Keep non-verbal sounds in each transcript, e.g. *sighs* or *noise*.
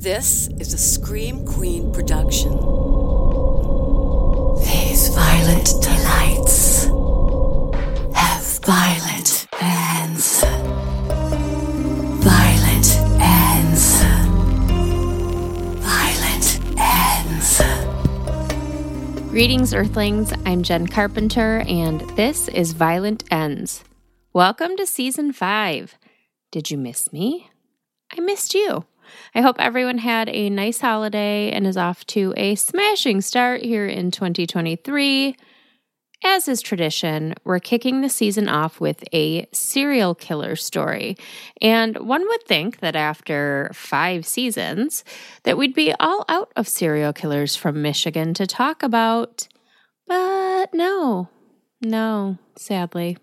This is a Scream Queen production. These violent delights have violent ends. Violent ends. Violent ends. Greetings, Earthlings. I'm Jen Carpenter, and this is Violent Ends. Welcome to Season 5. Did you miss me? I missed you. I hope everyone had a nice holiday and is off to a smashing start here in 2023. As is tradition, we're kicking the season off with a serial killer story. And one would think that after five seasons that we'd be all out of serial killers from Michigan to talk about. But no. No, sadly.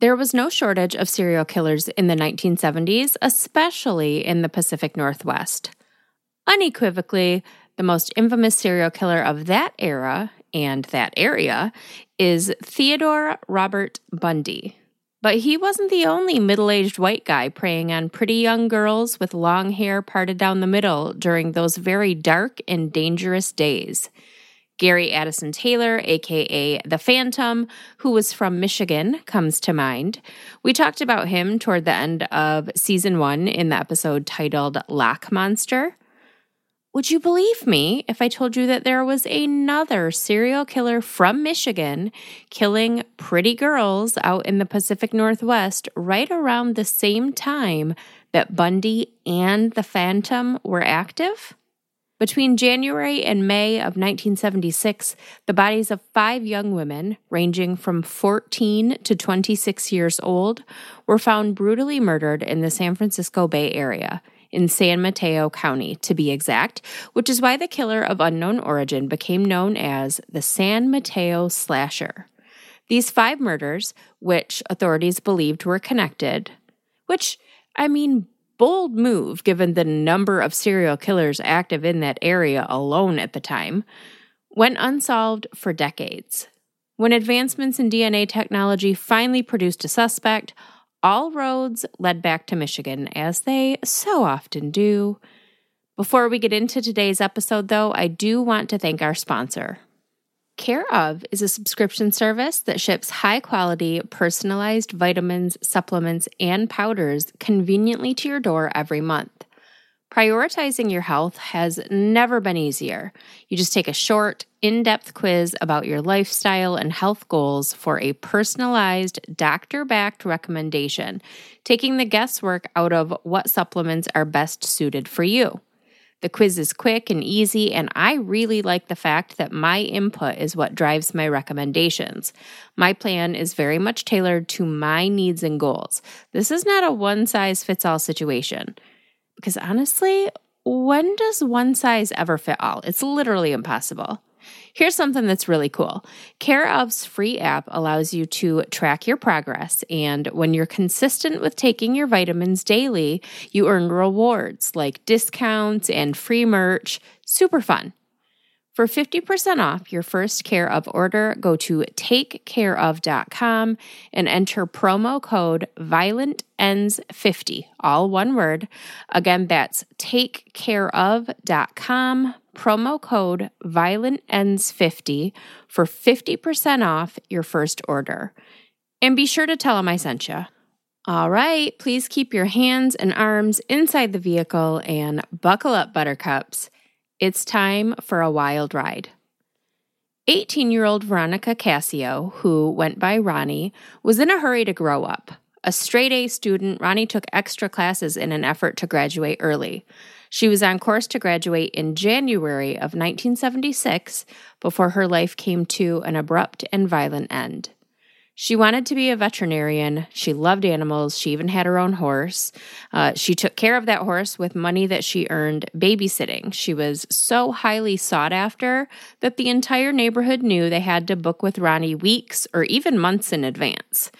There was no shortage of serial killers in the 1970s, especially in the Pacific Northwest. Unequivocally, the most infamous serial killer of that era and that area is Theodore Robert Bundy. But he wasn't the only middle aged white guy preying on pretty young girls with long hair parted down the middle during those very dark and dangerous days. Gary Addison Taylor, aka The Phantom, who was from Michigan, comes to mind. We talked about him toward the end of season one in the episode titled Lock Monster. Would you believe me if I told you that there was another serial killer from Michigan killing pretty girls out in the Pacific Northwest right around the same time that Bundy and the Phantom were active? Between January and May of 1976, the bodies of five young women, ranging from 14 to 26 years old, were found brutally murdered in the San Francisco Bay Area, in San Mateo County to be exact, which is why the killer of unknown origin became known as the San Mateo Slasher. These five murders, which authorities believed were connected, which, I mean, bold move given the number of serial killers active in that area alone at the time, went unsolved for decades. When advancements in DNA technology finally produced a suspect, all roads led back to Michigan, as they so often do. Before we get into today's episode, though, I do want to thank our sponsor, Care of is a subscription service that ships high quality, personalized vitamins, supplements, and powders conveniently to your door every month. Prioritizing your health has never been easier. You just take a short, in depth quiz about your lifestyle and health goals for a personalized, doctor backed recommendation, taking the guesswork out of what supplements are best suited for you. The quiz is quick and easy, and I really like the fact that my input is what drives my recommendations. My plan is very much tailored to my needs and goals. This is not a one size fits all situation. Because honestly, when does one size ever fit all? It's literally impossible. Here's something that's really cool. Care of's free app allows you to track your progress, and when you're consistent with taking your vitamins daily, you earn rewards like discounts and free merch. Super fun. For 50% off your first Care of order, go to takecareof.com and enter promo code ViolentEnds50, all one word. Again, that's takecareof.com, promo code ViolentEnds50 for 50% off your first order. And be sure to tell them I sent you. All right, please keep your hands and arms inside the vehicle and buckle up, buttercups. It's time for a wild ride. 18 year old Veronica Cascio, who went by Ronnie, was in a hurry to grow up. A straight A student, Ronnie took extra classes in an effort to graduate early. She was on course to graduate in January of 1976 before her life came to an abrupt and violent end. She wanted to be a veterinarian. She loved animals. She even had her own horse. Uh, she took care of that horse with money that she earned babysitting. She was so highly sought after that the entire neighborhood knew they had to book with Ronnie weeks or even months in advance.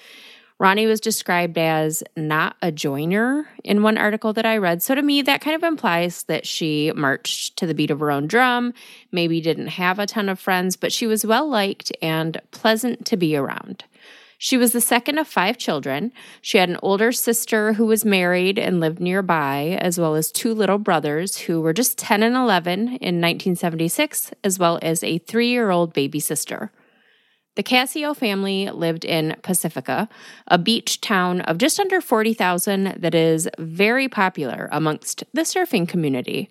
Ronnie was described as not a joiner in one article that I read. So to me, that kind of implies that she marched to the beat of her own drum, maybe didn't have a ton of friends, but she was well liked and pleasant to be around. She was the second of five children. She had an older sister who was married and lived nearby, as well as two little brothers who were just 10 and 11 in 1976, as well as a three year old baby sister. The Cascio family lived in Pacifica, a beach town of just under 40,000 that is very popular amongst the surfing community.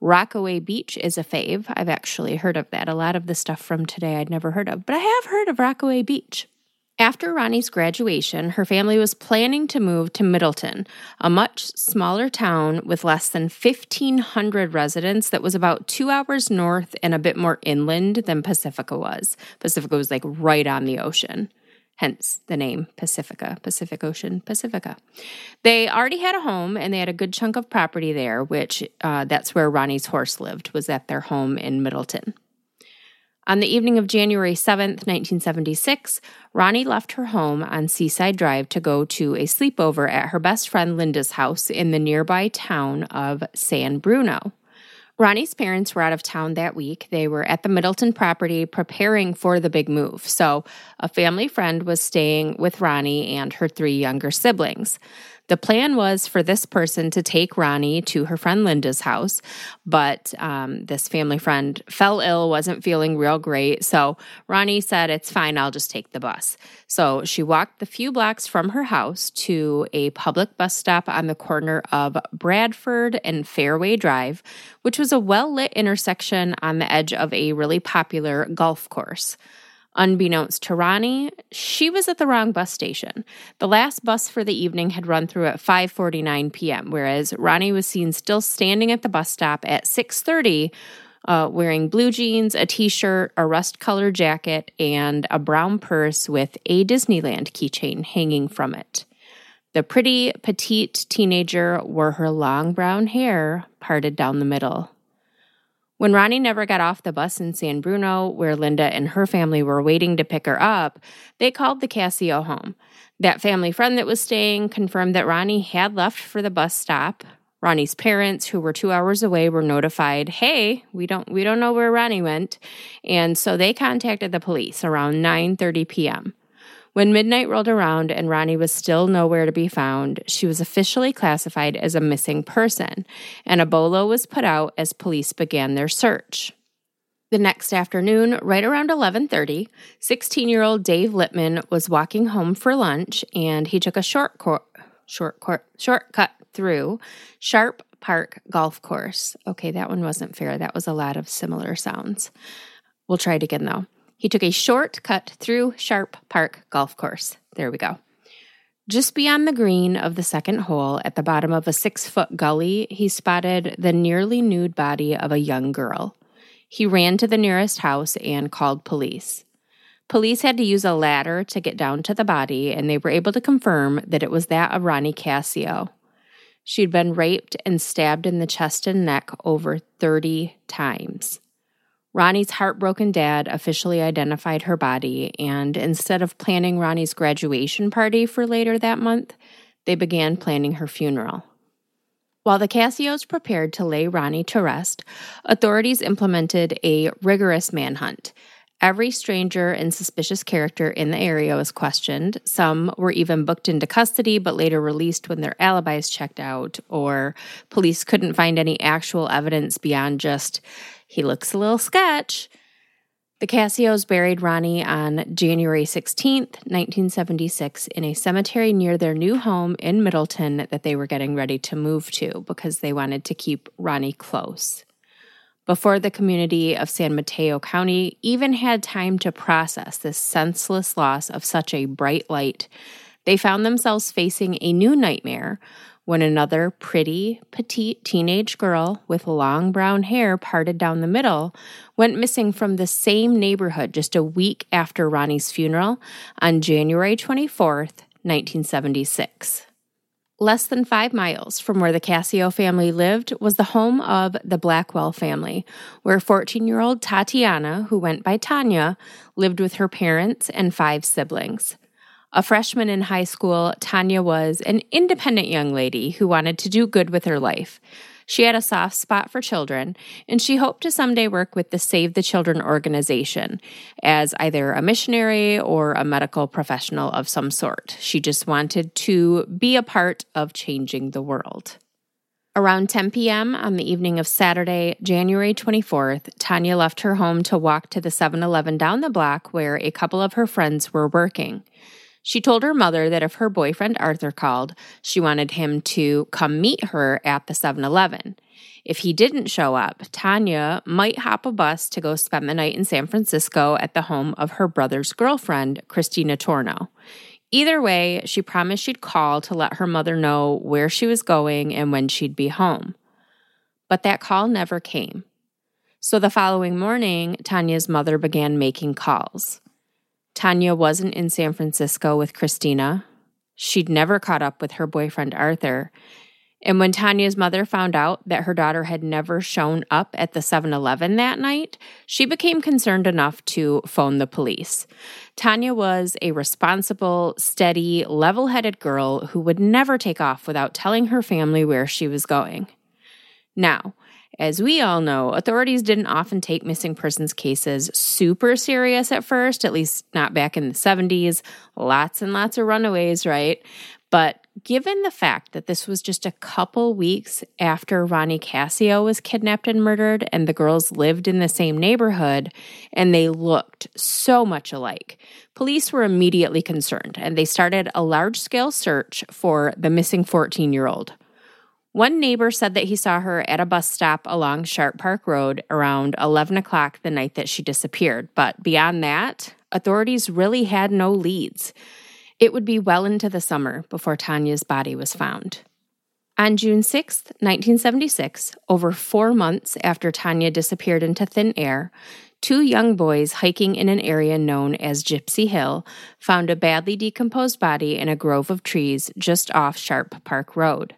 Rockaway Beach is a fave. I've actually heard of that. A lot of the stuff from today I'd never heard of, but I have heard of Rockaway Beach. After Ronnie's graduation, her family was planning to move to Middletown, a much smaller town with less than 1,500 residents that was about two hours north and a bit more inland than Pacifica was. Pacifica was like right on the ocean, hence the name Pacifica, Pacific Ocean, Pacifica. They already had a home and they had a good chunk of property there, which uh, that's where Ronnie's horse lived, was at their home in Middletown. On the evening of January 7th, 1976, Ronnie left her home on Seaside Drive to go to a sleepover at her best friend Linda's house in the nearby town of San Bruno. Ronnie's parents were out of town that week. They were at the Middletown property preparing for the big move. So, a family friend was staying with Ronnie and her three younger siblings. The plan was for this person to take Ronnie to her friend Linda's house, but um, this family friend fell ill, wasn't feeling real great. So Ronnie said, It's fine, I'll just take the bus. So she walked the few blocks from her house to a public bus stop on the corner of Bradford and Fairway Drive, which was a well lit intersection on the edge of a really popular golf course. Unbeknownst to Ronnie, she was at the wrong bus station. The last bus for the evening had run through at 5:49 p.m., whereas Ronnie was seen still standing at the bus stop at 6:30 uh, wearing blue jeans, a t shirt, a rust colored jacket, and a brown purse with a Disneyland keychain hanging from it. The pretty, petite teenager wore her long brown hair parted down the middle. When Ronnie never got off the bus in San Bruno, where Linda and her family were waiting to pick her up, they called the Cascio home. That family friend that was staying confirmed that Ronnie had left for the bus stop. Ronnie's parents, who were two hours away, were notified, "Hey, we don't we don't know where Ronnie went," and so they contacted the police around 9:30 p.m. When midnight rolled around and Ronnie was still nowhere to be found, she was officially classified as a missing person, and a bolo was put out as police began their search. The next afternoon, right around 11:30, 16-year-old Dave Littman was walking home for lunch and he took a short cor- short cor- shortcut through Sharp Park Golf Course. Okay, that one wasn't fair. That was a lot of similar sounds. We'll try it again though. He took a short cut through Sharp Park Golf Course. There we go. Just beyond the green of the second hole, at the bottom of a six foot gully, he spotted the nearly nude body of a young girl. He ran to the nearest house and called police. Police had to use a ladder to get down to the body, and they were able to confirm that it was that of Ronnie Cascio. She'd been raped and stabbed in the chest and neck over 30 times. Ronnie's heartbroken dad officially identified her body, and instead of planning Ronnie's graduation party for later that month, they began planning her funeral. While the Cascios prepared to lay Ronnie to rest, authorities implemented a rigorous manhunt. Every stranger and suspicious character in the area was questioned. Some were even booked into custody but later released when their alibis checked out, or police couldn't find any actual evidence beyond just he looks a little sketch. The Cascios buried Ronnie on January 16th, 1976, in a cemetery near their new home in Middletown that they were getting ready to move to because they wanted to keep Ronnie close. Before the community of San Mateo County even had time to process this senseless loss of such a bright light, they found themselves facing a new nightmare when another pretty, petite teenage girl with long brown hair parted down the middle went missing from the same neighborhood just a week after Ronnie's funeral on January 24th, 1976. Less than five miles from where the Cascio family lived was the home of the Blackwell family, where 14 year old Tatiana, who went by Tanya, lived with her parents and five siblings. A freshman in high school, Tanya was an independent young lady who wanted to do good with her life. She had a soft spot for children, and she hoped to someday work with the Save the Children organization as either a missionary or a medical professional of some sort. She just wanted to be a part of changing the world. Around 10 p.m. on the evening of Saturday, January 24th, Tanya left her home to walk to the 7 Eleven down the block where a couple of her friends were working. She told her mother that if her boyfriend Arthur called, she wanted him to come meet her at the 7 Eleven. If he didn't show up, Tanya might hop a bus to go spend the night in San Francisco at the home of her brother's girlfriend, Christina Torno. Either way, she promised she'd call to let her mother know where she was going and when she'd be home. But that call never came. So the following morning, Tanya's mother began making calls. Tanya wasn't in San Francisco with Christina. She'd never caught up with her boyfriend Arthur, and when Tanya's mother found out that her daughter had never shown up at the 7 Eleven that night, she became concerned enough to phone the police. Tanya was a responsible, steady, level headed girl who would never take off without telling her family where she was going. Now, as we all know, authorities didn't often take missing persons cases super serious at first, at least not back in the 70s. Lots and lots of runaways, right? But given the fact that this was just a couple weeks after Ronnie Cascio was kidnapped and murdered, and the girls lived in the same neighborhood, and they looked so much alike, police were immediately concerned and they started a large scale search for the missing 14 year old. One neighbor said that he saw her at a bus stop along Sharp Park Road around 11 o'clock the night that she disappeared. But beyond that, authorities really had no leads. It would be well into the summer before Tanya's body was found. On June 6, 1976, over four months after Tanya disappeared into thin air, two young boys hiking in an area known as Gypsy Hill found a badly decomposed body in a grove of trees just off Sharp Park Road.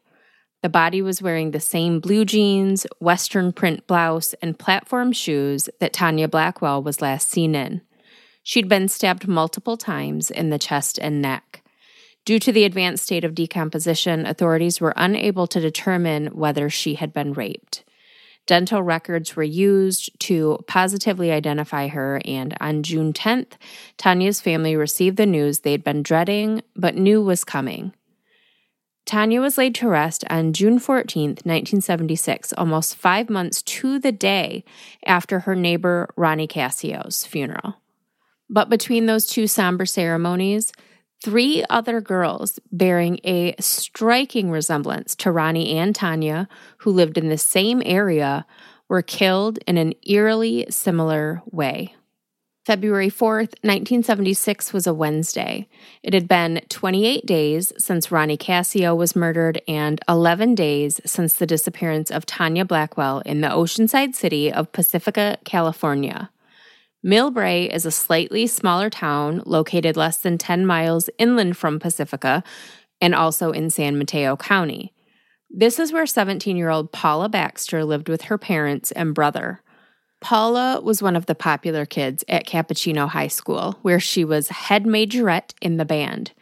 The body was wearing the same blue jeans, western print blouse, and platform shoes that Tanya Blackwell was last seen in. She'd been stabbed multiple times in the chest and neck. Due to the advanced state of decomposition, authorities were unable to determine whether she had been raped. Dental records were used to positively identify her, and on June 10th, Tanya's family received the news they'd been dreading but knew was coming. Tanya was laid to rest on June 14, 1976, almost five months to the day after her neighbor Ronnie Cascio's funeral. But between those two somber ceremonies, three other girls bearing a striking resemblance to Ronnie and Tanya, who lived in the same area, were killed in an eerily similar way. February 4th, 1976 was a Wednesday. It had been 28 days since Ronnie Cascio was murdered and 11 days since the disappearance of Tanya Blackwell in the oceanside city of Pacifica, California. Millbrae is a slightly smaller town located less than 10 miles inland from Pacifica and also in San Mateo County. This is where 17 year old Paula Baxter lived with her parents and brother. Paula was one of the popular kids at Capuchino High School, where she was head majorette in the band.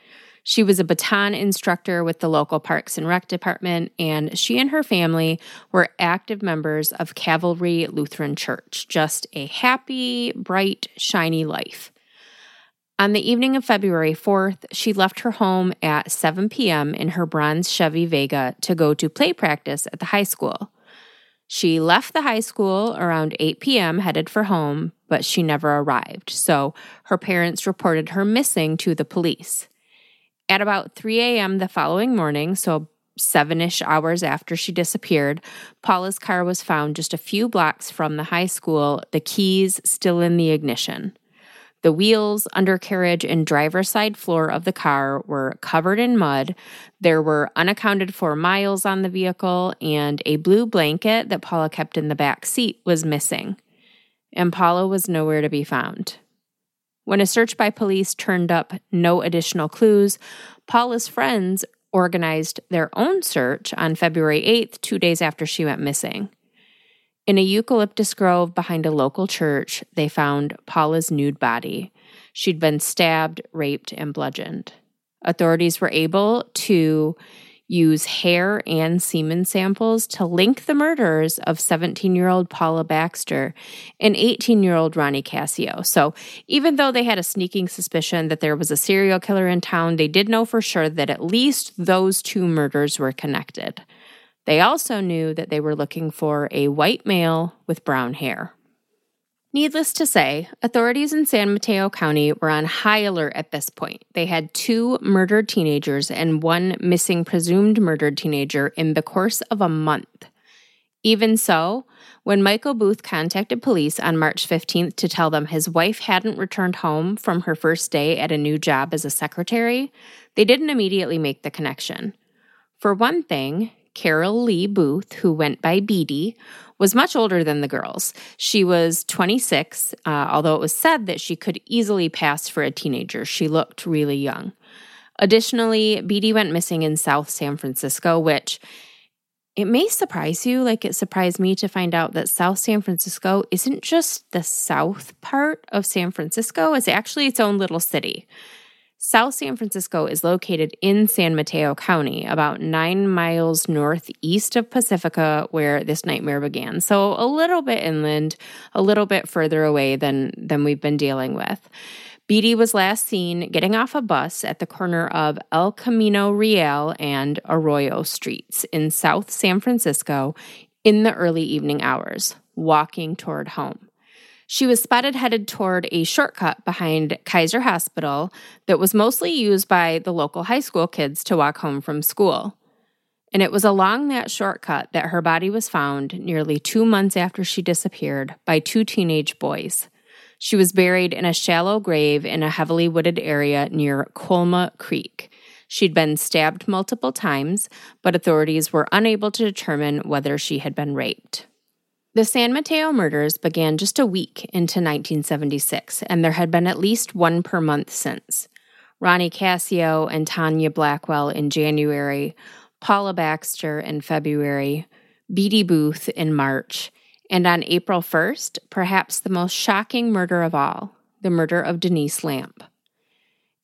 She was a baton instructor with the local Parks and Rec department, and she and her family were active members of Calvary Lutheran Church. Just a happy, bright, shiny life. On the evening of February 4th, she left her home at 7 p.m. in her bronze Chevy Vega to go to play practice at the high school. She left the high school around 8 p.m., headed for home, but she never arrived. So her parents reported her missing to the police. At about 3 a.m. the following morning, so seven ish hours after she disappeared, Paula's car was found just a few blocks from the high school, the keys still in the ignition. The wheels, undercarriage, and driver's side floor of the car were covered in mud. There were unaccounted for miles on the vehicle, and a blue blanket that Paula kept in the back seat was missing. And Paula was nowhere to be found. When a search by police turned up no additional clues, Paula's friends organized their own search on February 8th, two days after she went missing. In a eucalyptus grove behind a local church, they found Paula's nude body. She'd been stabbed, raped, and bludgeoned. Authorities were able to use hair and semen samples to link the murders of 17 year old Paula Baxter and 18 year old Ronnie Cascio. So, even though they had a sneaking suspicion that there was a serial killer in town, they did know for sure that at least those two murders were connected. They also knew that they were looking for a white male with brown hair. Needless to say, authorities in San Mateo County were on high alert at this point. They had two murdered teenagers and one missing presumed murdered teenager in the course of a month. Even so, when Michael Booth contacted police on March 15th to tell them his wife hadn't returned home from her first day at a new job as a secretary, they didn't immediately make the connection. For one thing, Carol Lee Booth, who went by Beatty, was much older than the girls. She was 26, uh, although it was said that she could easily pass for a teenager. She looked really young. Additionally, Beatty went missing in South San Francisco, which it may surprise you, like it surprised me to find out that South San Francisco isn't just the south part of San Francisco, it's actually its own little city. South San Francisco is located in San Mateo County, about nine miles northeast of Pacifica, where this nightmare began. So a little bit inland, a little bit further away than, than we've been dealing with. Beatty was last seen getting off a bus at the corner of El Camino Real and Arroyo Streets in South San Francisco in the early evening hours, walking toward home. She was spotted headed toward a shortcut behind Kaiser Hospital that was mostly used by the local high school kids to walk home from school. And it was along that shortcut that her body was found nearly two months after she disappeared by two teenage boys. She was buried in a shallow grave in a heavily wooded area near Colma Creek. She'd been stabbed multiple times, but authorities were unable to determine whether she had been raped. The San Mateo murders began just a week into 1976, and there had been at least one per month since. Ronnie Cascio and Tanya Blackwell in January, Paula Baxter in February, Beatty Booth in March, and on April 1st, perhaps the most shocking murder of all the murder of Denise Lampe.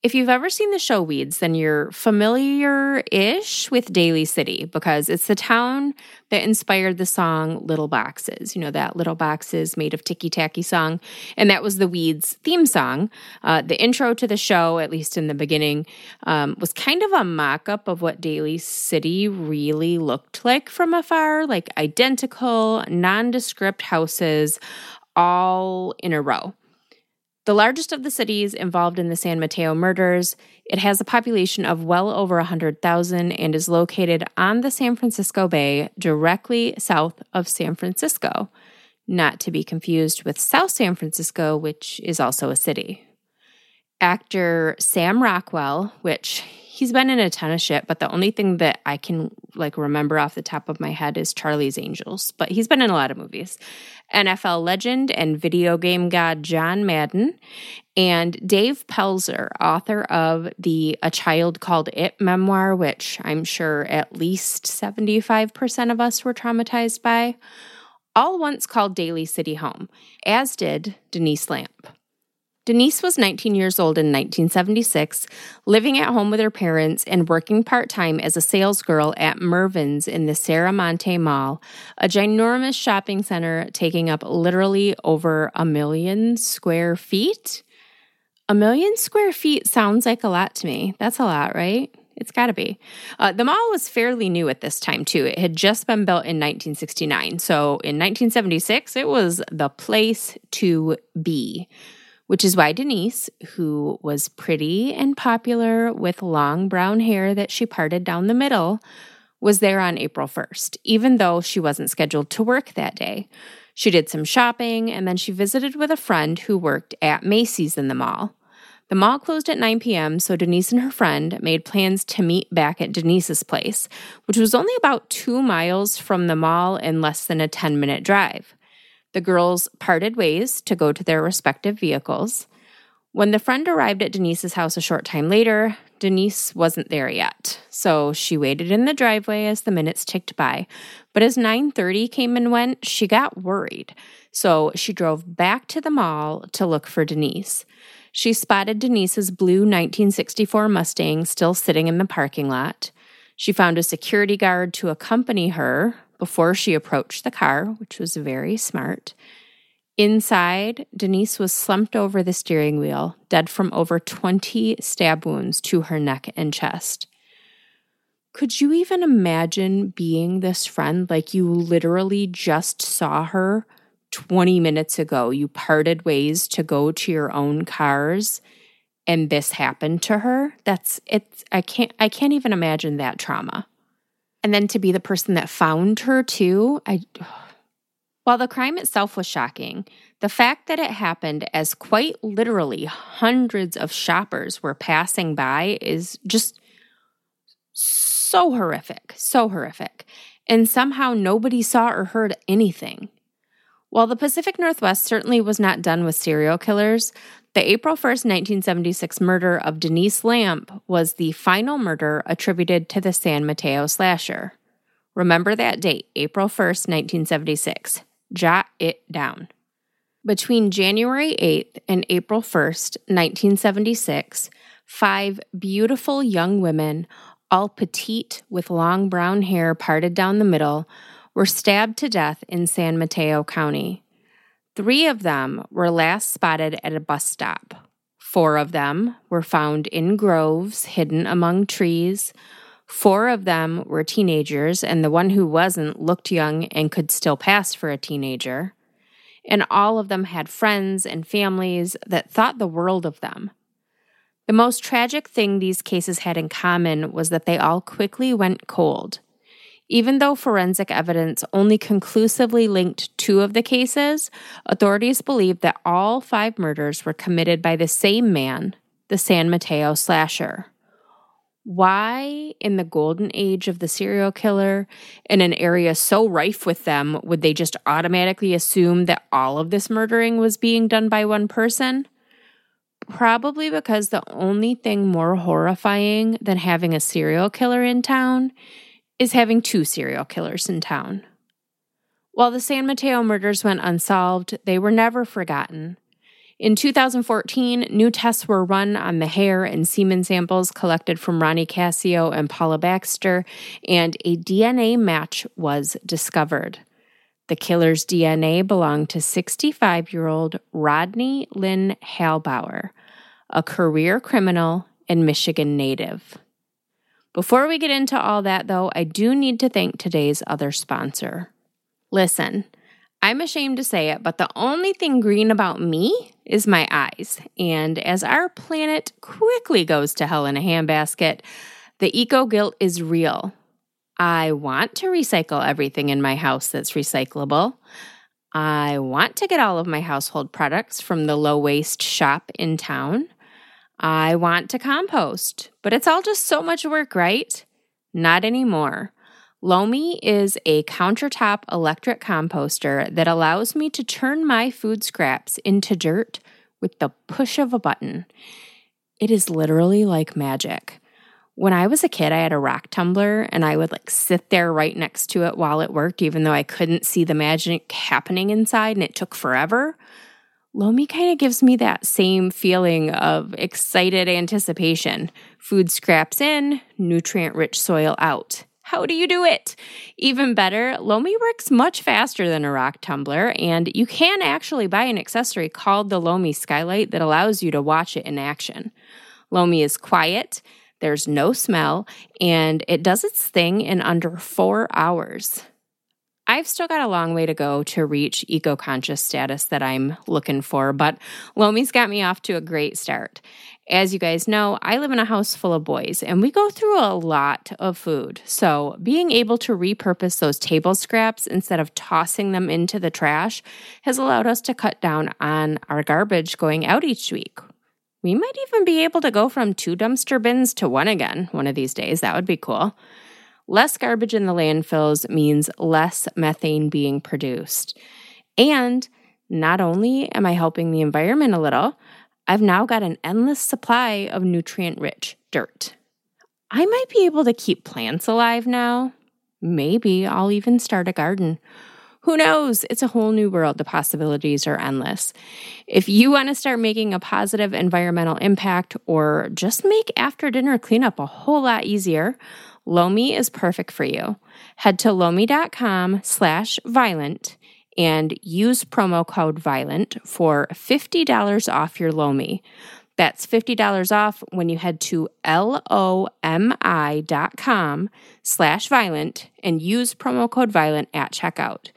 If you've ever seen the show Weeds, then you're familiar ish with Daly City because it's the town that inspired the song Little Boxes. You know, that Little Boxes made of ticky tacky song. And that was the Weeds theme song. Uh, the intro to the show, at least in the beginning, um, was kind of a mock up of what Daly City really looked like from afar like identical, nondescript houses all in a row. The largest of the cities involved in the San Mateo murders, it has a population of well over 100,000 and is located on the San Francisco Bay, directly south of San Francisco, not to be confused with South San Francisco, which is also a city. Actor Sam Rockwell, which he's been in a ton of shit, but the only thing that I can like remember off the top of my head is Charlie's Angels. But he's been in a lot of movies. NFL legend and video game god John Madden, and Dave Pelzer, author of the A Child Called It memoir, which I'm sure at least 75% of us were traumatized by, all once called Daly City home, as did Denise Lampe. Denise was 19 years old in 1976, living at home with her parents and working part time as a sales girl at Mervyn's in the Serramonte Mall, a ginormous shopping center taking up literally over a million square feet. A million square feet sounds like a lot to me. That's a lot, right? It's got to be. Uh, the mall was fairly new at this time, too. It had just been built in 1969. So in 1976, it was the place to be which is why Denise, who was pretty and popular with long brown hair that she parted down the middle, was there on April 1st, even though she wasn't scheduled to work that day. She did some shopping and then she visited with a friend who worked at Macy's in the mall. The mall closed at 9 p.m., so Denise and her friend made plans to meet back at Denise's place, which was only about two miles from the mall and less than a 10 minute drive. The girls parted ways to go to their respective vehicles. When the friend arrived at Denise's house a short time later, Denise wasn't there yet. So she waited in the driveway as the minutes ticked by. But as 9:30 came and went, she got worried. So she drove back to the mall to look for Denise. She spotted Denise's blue 1964 Mustang still sitting in the parking lot. She found a security guard to accompany her before she approached the car, which was very smart. Inside, Denise was slumped over the steering wheel, dead from over 20 stab wounds to her neck and chest. Could you even imagine being this friend? Like you literally just saw her 20 minutes ago. You parted ways to go to your own cars and this happened to her. That's it's I can't I can't even imagine that trauma. And then to be the person that found her too, I *sighs* while the crime itself was shocking, the fact that it happened as quite literally hundreds of shoppers were passing by is just so horrific, so horrific. And somehow nobody saw or heard anything. While the Pacific Northwest certainly was not done with serial killers, the April 1st, 1976 murder of Denise Lampe was the final murder attributed to the San Mateo slasher. Remember that date, April 1st, 1976. Jot it down. Between January 8th and April 1st, 1976, five beautiful young women, all petite with long brown hair parted down the middle, were stabbed to death in San Mateo County. Three of them were last spotted at a bus stop. Four of them were found in groves hidden among trees. Four of them were teenagers, and the one who wasn't looked young and could still pass for a teenager. And all of them had friends and families that thought the world of them. The most tragic thing these cases had in common was that they all quickly went cold. Even though forensic evidence only conclusively linked two of the cases, authorities believe that all five murders were committed by the same man, the San Mateo slasher. Why, in the golden age of the serial killer, in an area so rife with them, would they just automatically assume that all of this murdering was being done by one person? Probably because the only thing more horrifying than having a serial killer in town is having two serial killers in town. While the San Mateo murders went unsolved, they were never forgotten. In 2014, new tests were run on the hair and semen samples collected from Ronnie Cascio and Paula Baxter, and a DNA match was discovered. The killer's DNA belonged to 65 year old Rodney Lynn Halbower, a career criminal and Michigan native. Before we get into all that, though, I do need to thank today's other sponsor. Listen, I'm ashamed to say it, but the only thing green about me is my eyes. And as our planet quickly goes to hell in a handbasket, the eco guilt is real. I want to recycle everything in my house that's recyclable. I want to get all of my household products from the low waste shop in town. I want to compost, but it's all just so much work, right? Not anymore. Lomi is a countertop electric composter that allows me to turn my food scraps into dirt with the push of a button. It is literally like magic. When I was a kid, I had a rock tumbler and I would like sit there right next to it while it worked, even though I couldn't see the magic happening inside and it took forever. Lomi kind of gives me that same feeling of excited anticipation. Food scraps in, nutrient rich soil out. How do you do it? Even better, Lomi works much faster than a rock tumbler, and you can actually buy an accessory called the Lomi Skylight that allows you to watch it in action. Lomi is quiet, there's no smell, and it does its thing in under four hours. I've still got a long way to go to reach eco conscious status that I'm looking for, but Lomi's got me off to a great start. As you guys know, I live in a house full of boys and we go through a lot of food. So, being able to repurpose those table scraps instead of tossing them into the trash has allowed us to cut down on our garbage going out each week. We might even be able to go from two dumpster bins to one again one of these days. That would be cool. Less garbage in the landfills means less methane being produced. And not only am I helping the environment a little, I've now got an endless supply of nutrient rich dirt. I might be able to keep plants alive now. Maybe I'll even start a garden. Who knows? It's a whole new world. The possibilities are endless. If you want to start making a positive environmental impact or just make after dinner cleanup a whole lot easier, Lomi is perfect for you. Head to lomi.com slash violent and use promo code violent for $50 off your Lomi. That's $50 off when you head to L-O-M-I.com slash violent and use promo code violent at checkout.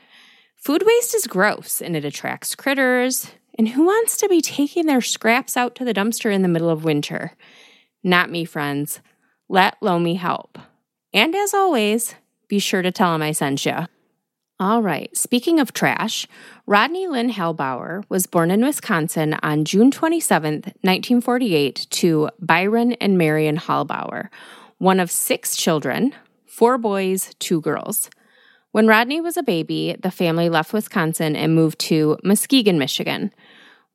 Food waste is gross and it attracts critters. And who wants to be taking their scraps out to the dumpster in the middle of winter? Not me, friends. Let Lomi help. And as always, be sure to tell him I sent you. All right, speaking of trash, Rodney Lynn Halbower was born in Wisconsin on June 27, 1948, to Byron and Marion Halbower, one of six children, four boys, two girls. When Rodney was a baby, the family left Wisconsin and moved to Muskegon, Michigan.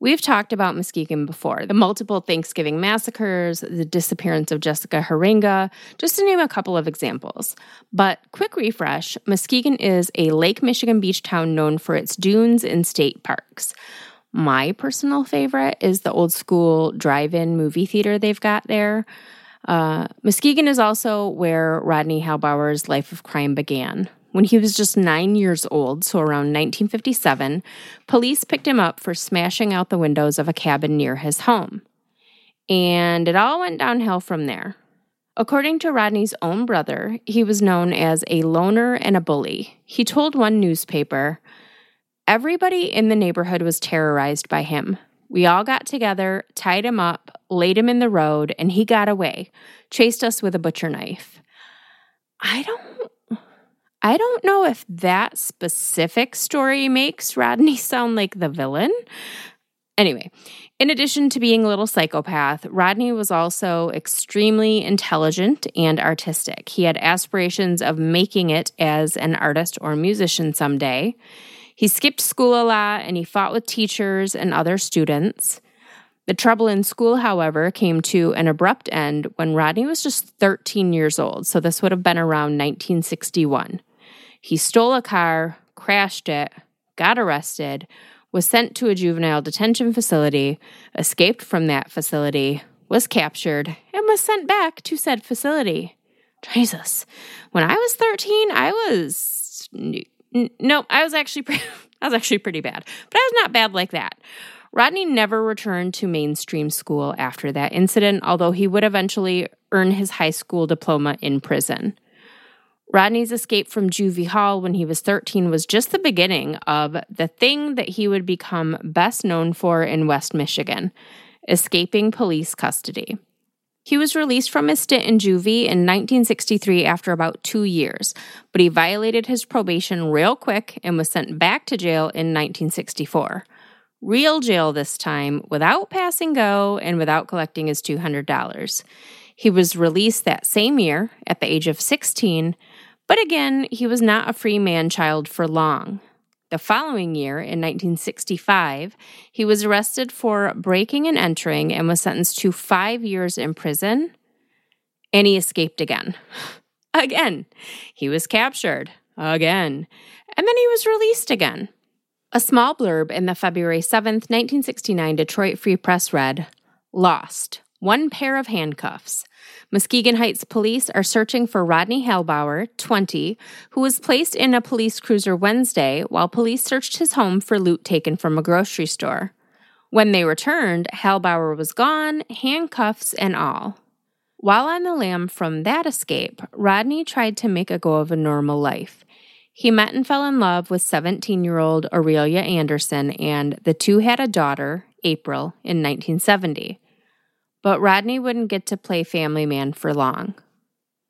We've talked about Muskegon before the multiple Thanksgiving massacres, the disappearance of Jessica Heeringa, just to name a couple of examples. But quick refresh Muskegon is a Lake Michigan beach town known for its dunes and state parks. My personal favorite is the old school drive in movie theater they've got there. Uh, Muskegon is also where Rodney Halbower's life of crime began. When he was just nine years old, so around 1957, police picked him up for smashing out the windows of a cabin near his home. And it all went downhill from there. According to Rodney's own brother, he was known as a loner and a bully. He told one newspaper, Everybody in the neighborhood was terrorized by him. We all got together, tied him up, laid him in the road, and he got away, chased us with a butcher knife. I don't I don't know if that specific story makes Rodney *laughs* sound like the villain. Anyway, in addition to being a little psychopath, Rodney was also extremely intelligent and artistic. He had aspirations of making it as an artist or musician someday. He skipped school a lot and he fought with teachers and other students. The trouble in school, however, came to an abrupt end when Rodney was just 13 years old, so this would have been around 1961. He stole a car, crashed it, got arrested, was sent to a juvenile detention facility, escaped from that facility, was captured, and was sent back to said facility. Jesus. When I was 13, I was no, I was actually *laughs* pretty, I was actually pretty bad. But I was not bad like that. Rodney never returned to mainstream school after that incident, although he would eventually earn his high school diploma in prison. Rodney's escape from Juvie Hall when he was 13 was just the beginning of the thing that he would become best known for in West Michigan escaping police custody. He was released from his stint in juvie in 1963 after about two years, but he violated his probation real quick and was sent back to jail in 1964. Real jail this time, without passing go and without collecting his $200. He was released that same year at the age of 16 but again, he was not a free man child for long. The following year, in 1965, he was arrested for breaking and entering and was sentenced to five years in prison, and he escaped again. *laughs* Again, he was captured. Again. And then he was released again. A small blurb in the February 7th, 1969 Detroit Free Press read Lost. One pair of handcuffs. Muskegon Heights police are searching for Rodney Halbower, 20, who was placed in a police cruiser Wednesday while police searched his home for loot taken from a grocery store. When they returned, Halbower was gone, handcuffs and all. While on the lam from that escape, Rodney tried to make a go of a normal life. He met and fell in love with 17 year old Aurelia Anderson, and the two had a daughter, April, in 1970 but Rodney wouldn't get to play family man for long.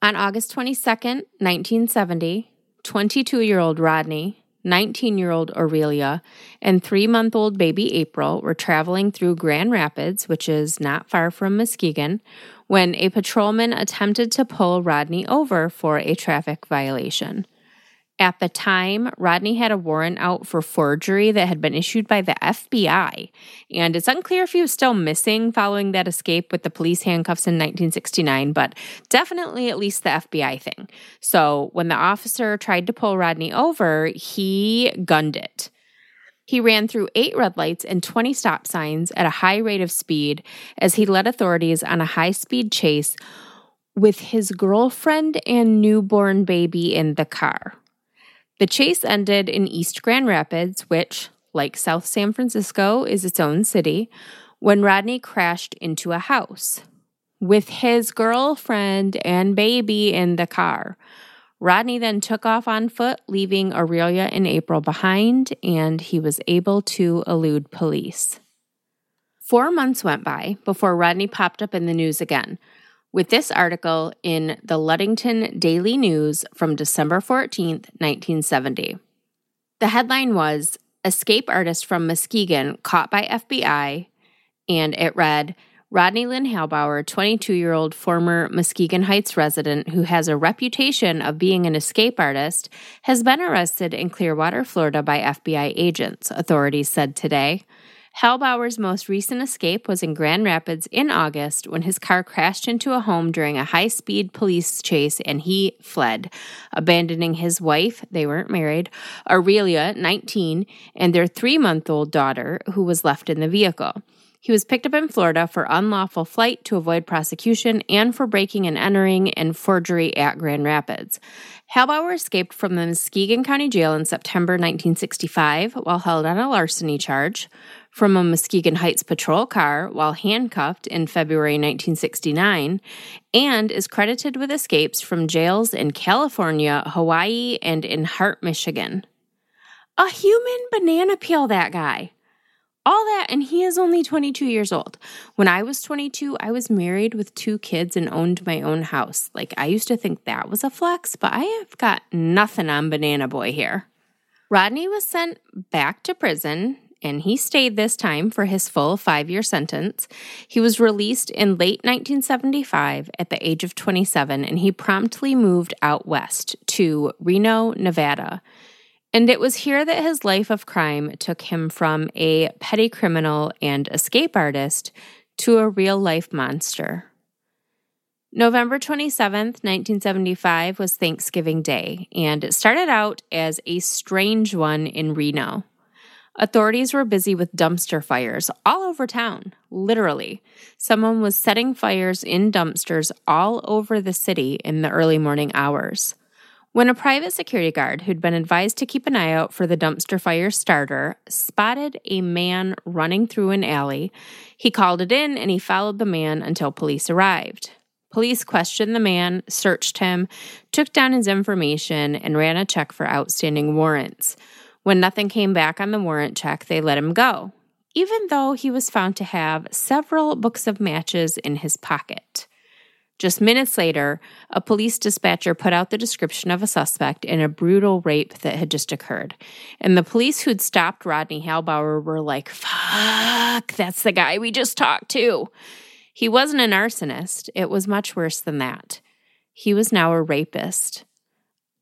On August 22, 1970, 22 year old Rodney, 19 year old Aurelia, and three month old baby April were traveling through Grand Rapids, which is not far from Muskegon, when a patrolman attempted to pull Rodney over for a traffic violation. At the time, Rodney had a warrant out for forgery that had been issued by the FBI, and it's unclear if he was still missing following that escape with the police handcuffs in 1969, but definitely at least the FBI thing. So when the officer tried to pull Rodney over, he gunned it. He ran through eight red lights and 20 stop signs at a high rate of speed as he led authorities on a high speed chase with his girlfriend and newborn baby in the car. The chase ended in East Grand Rapids, which, like South San Francisco, is its own city, when Rodney crashed into a house with his girlfriend and baby in the car. Rodney then took off on foot, leaving Aurelia and April behind, and he was able to elude police. Four months went by before Rodney popped up in the news again, with this article in the Ludington Daily News from December 14th, 1970. The headline was Escape Artist from Muskegon Caught by FBI, and it read Rodney Lynn Halbower, 22 year old former Muskegon Heights resident who has a reputation of being an escape artist, has been arrested in Clearwater, Florida by FBI agents, authorities said today. Halbower's most recent escape was in Grand Rapids in August when his car crashed into a home during a high speed police chase and he fled, abandoning his wife, they weren't married, Aurelia, 19, and their three month old daughter, who was left in the vehicle. He was picked up in Florida for unlawful flight to avoid prosecution and for breaking and entering and forgery at Grand Rapids. Halbower escaped from the Muskegon County Jail in September 1965 while held on a larceny charge from a Muskegon Heights patrol car while handcuffed in February 1969 and is credited with escapes from jails in California, Hawaii, and in Hart, Michigan. A human banana peel, that guy. All that, and he is only 22 years old. When I was 22, I was married with two kids and owned my own house. Like, I used to think that was a flex, but I have got nothing on Banana Boy here. Rodney was sent back to prison and he stayed this time for his full five year sentence. He was released in late 1975 at the age of 27, and he promptly moved out west to Reno, Nevada. And it was here that his life of crime took him from a petty criminal and escape artist to a real life monster. November 27th, 1975 was Thanksgiving Day, and it started out as a strange one in Reno. Authorities were busy with dumpster fires all over town, literally. Someone was setting fires in dumpsters all over the city in the early morning hours. When a private security guard who'd been advised to keep an eye out for the dumpster fire starter spotted a man running through an alley, he called it in and he followed the man until police arrived. Police questioned the man, searched him, took down his information, and ran a check for outstanding warrants. When nothing came back on the warrant check, they let him go, even though he was found to have several books of matches in his pocket. Just minutes later, a police dispatcher put out the description of a suspect in a brutal rape that had just occurred. And the police who'd stopped Rodney Halbower were like, fuck, that's the guy we just talked to. He wasn't an arsonist, it was much worse than that. He was now a rapist.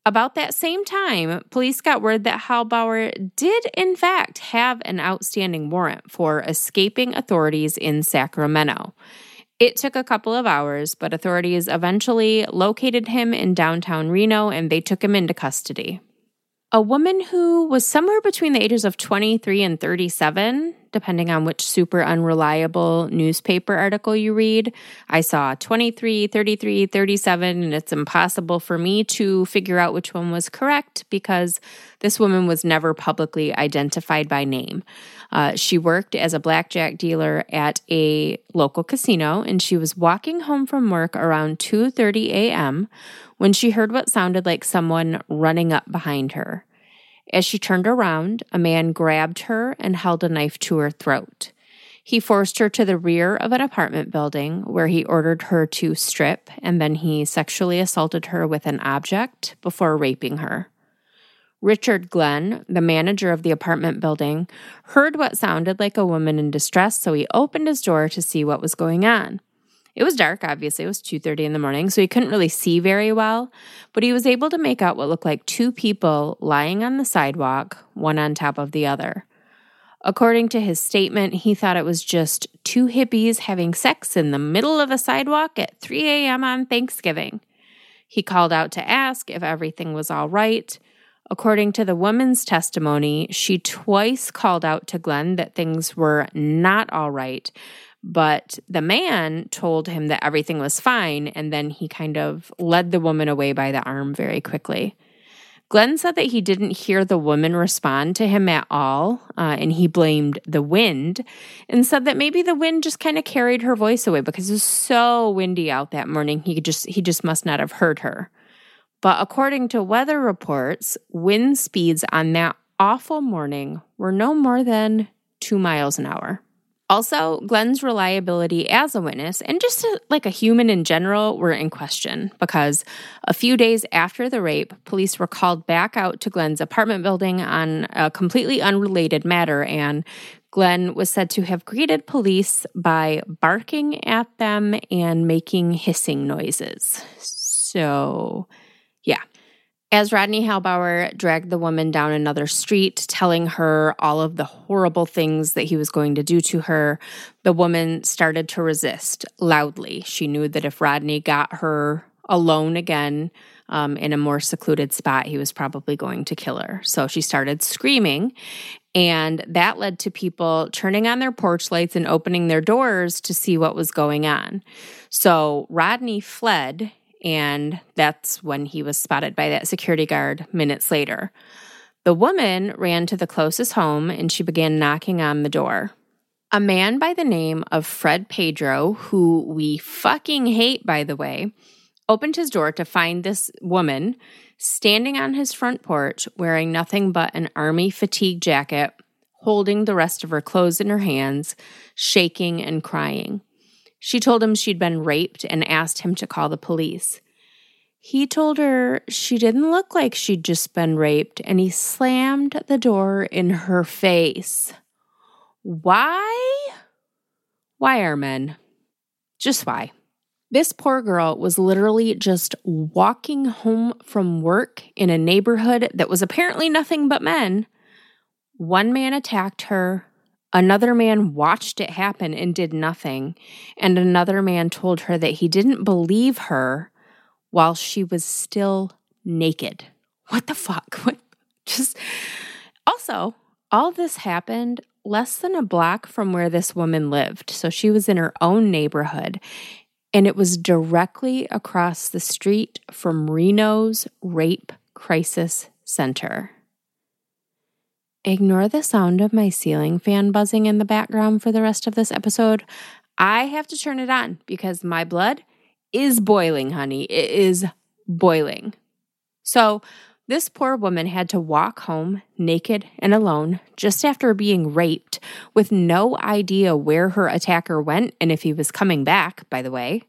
About that same time, police got word that Halbower did, in fact, have an outstanding warrant for escaping authorities in Sacramento. It took a couple of hours, but authorities eventually located him in downtown Reno and they took him into custody. A woman who was somewhere between the ages of 23 and 37 depending on which super unreliable newspaper article you read. I saw 23, 33, 37, and it's impossible for me to figure out which one was correct because this woman was never publicly identified by name. Uh, she worked as a blackjack dealer at a local casino, and she was walking home from work around 2:30 a.m. when she heard what sounded like someone running up behind her. As she turned around, a man grabbed her and held a knife to her throat. He forced her to the rear of an apartment building where he ordered her to strip and then he sexually assaulted her with an object before raping her. Richard Glenn, the manager of the apartment building, heard what sounded like a woman in distress, so he opened his door to see what was going on. It was dark, obviously. It was 2:30 in the morning, so he couldn't really see very well, but he was able to make out what looked like two people lying on the sidewalk, one on top of the other. According to his statement, he thought it was just two hippies having sex in the middle of a sidewalk at 3 a.m. on Thanksgiving. He called out to ask if everything was all right. According to the woman's testimony, she twice called out to Glenn that things were not all right, But the man told him that everything was fine, and then he kind of led the woman away by the arm very quickly. Glenn said that he didn't hear the woman respond to him at all, uh, and he blamed the wind and said that maybe the wind just kind of carried her voice away because it was so windy out that morning. He just he just must not have heard her. But according to weather reports, wind speeds on that awful morning were no more than two miles an hour. Also, Glenn's reliability as a witness and just a, like a human in general were in question because a few days after the rape, police were called back out to Glenn's apartment building on a completely unrelated matter, and Glenn was said to have greeted police by barking at them and making hissing noises. So, yeah. As Rodney Halbower dragged the woman down another street, telling her all of the horrible things that he was going to do to her, the woman started to resist loudly. She knew that if Rodney got her alone again um, in a more secluded spot, he was probably going to kill her. So she started screaming, and that led to people turning on their porch lights and opening their doors to see what was going on. So Rodney fled and that's when he was spotted by that security guard minutes later. The woman ran to the closest home and she began knocking on the door. A man by the name of Fred Pedro, who we fucking hate, by the way, opened his door to find this woman standing on his front porch wearing nothing but an army fatigue jacket, holding the rest of her clothes in her hands, shaking and crying. She told him she'd been raped and asked him to call the police. He told her she didn't look like she'd just been raped and he slammed the door in her face. Why? Why are men? Just why? This poor girl was literally just walking home from work in a neighborhood that was apparently nothing but men. One man attacked her, Another man watched it happen and did nothing. And another man told her that he didn't believe her while she was still naked. What the fuck? *laughs* What? Just also, all this happened less than a block from where this woman lived. So she was in her own neighborhood. And it was directly across the street from Reno's Rape Crisis Center. Ignore the sound of my ceiling fan buzzing in the background for the rest of this episode. I have to turn it on because my blood is boiling, honey. It is boiling. So, this poor woman had to walk home naked and alone just after being raped with no idea where her attacker went and if he was coming back, by the way.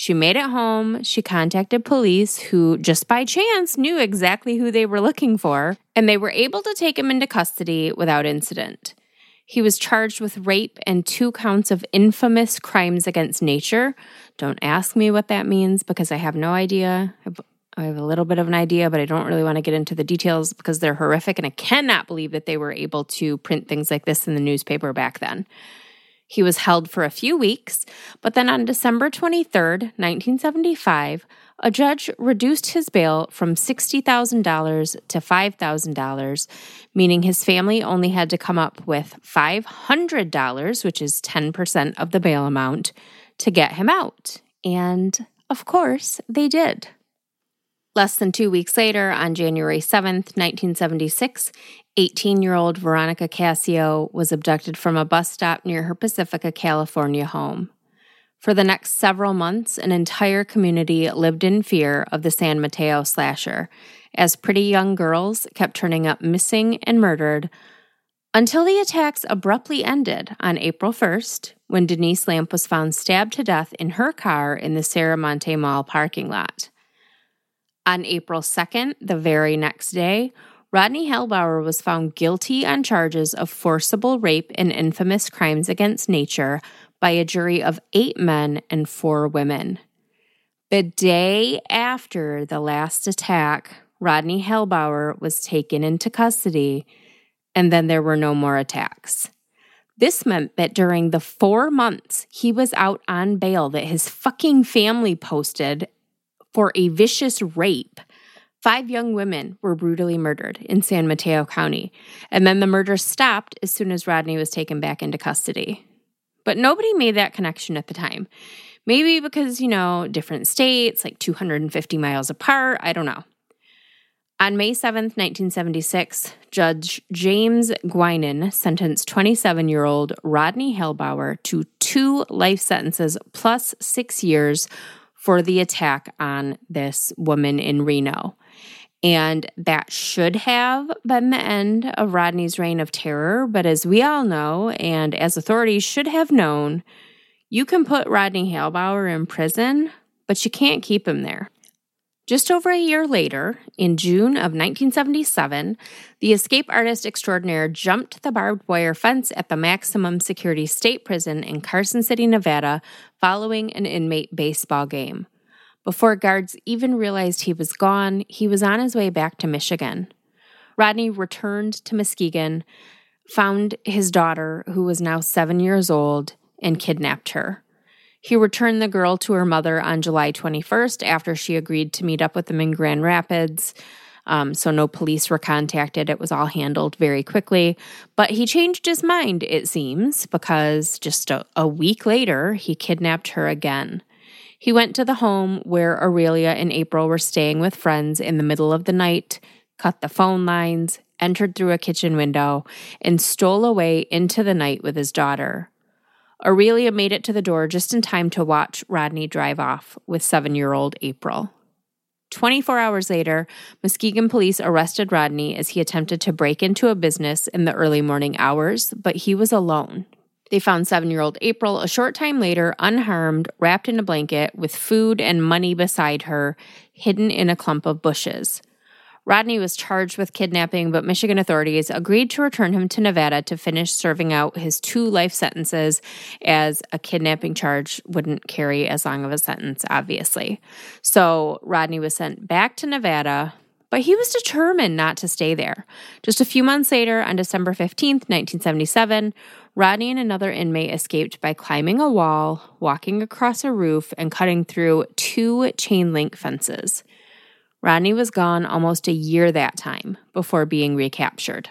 She made it home. She contacted police, who just by chance knew exactly who they were looking for, and they were able to take him into custody without incident. He was charged with rape and two counts of infamous crimes against nature. Don't ask me what that means because I have no idea. I have a little bit of an idea, but I don't really want to get into the details because they're horrific. And I cannot believe that they were able to print things like this in the newspaper back then. He was held for a few weeks, but then on December 23rd, 1975, a judge reduced his bail from $60,000 to $5,000, meaning his family only had to come up with $500, which is 10% of the bail amount, to get him out. And of course, they did. Less than two weeks later, on January 7th, 1976, 18 year old Veronica Cascio was abducted from a bus stop near her Pacifica, California home. For the next several months, an entire community lived in fear of the San Mateo slasher, as pretty young girls kept turning up missing and murdered until the attacks abruptly ended on April 1st when Denise Lampe was found stabbed to death in her car in the Serramonte Mall parking lot. On April 2nd, the very next day, Rodney Halbower was found guilty on charges of forcible rape and infamous crimes against nature by a jury of eight men and four women. The day after the last attack, Rodney Halbower was taken into custody, and then there were no more attacks. This meant that during the four months he was out on bail that his fucking family posted for a vicious rape. Five young women were brutally murdered in San Mateo County, and then the murder stopped as soon as Rodney was taken back into custody. but nobody made that connection at the time. Maybe because, you know, different states, like 250 miles apart. I don't know. On May 7th, 1976, Judge James Guinan sentenced 27 year old Rodney Halbower to two life sentences plus six years for the attack on this woman in Reno. And that should have been the end of Rodney's reign of terror. But as we all know, and as authorities should have known, you can put Rodney Halbower in prison, but you can't keep him there. Just over a year later, in June of 1977, the escape artist extraordinaire jumped the barbed wire fence at the maximum security state prison in Carson City, Nevada, following an inmate baseball game. Before guards even realized he was gone, he was on his way back to Michigan. Rodney returned to Muskegon, found his daughter, who was now seven years old, and kidnapped her. He returned the girl to her mother on July 21st after she agreed to meet up with him in Grand Rapids. Um, so no police were contacted. It was all handled very quickly. But he changed his mind, it seems, because just a, a week later, he kidnapped her again. He went to the home where Aurelia and April were staying with friends in the middle of the night, cut the phone lines, entered through a kitchen window, and stole away into the night with his daughter. Aurelia made it to the door just in time to watch Rodney drive off with seven year old April. 24 hours later, Muskegon police arrested Rodney as he attempted to break into a business in the early morning hours, but he was alone. They found seven year old April a short time later, unharmed, wrapped in a blanket, with food and money beside her, hidden in a clump of bushes. Rodney was charged with kidnapping, but Michigan authorities agreed to return him to Nevada to finish serving out his two life sentences, as a kidnapping charge wouldn't carry as long of a sentence, obviously. So Rodney was sent back to Nevada, but he was determined not to stay there. Just a few months later, on December 15th, 1977, Rodney and another inmate escaped by climbing a wall, walking across a roof, and cutting through two chain link fences. Rodney was gone almost a year that time before being recaptured.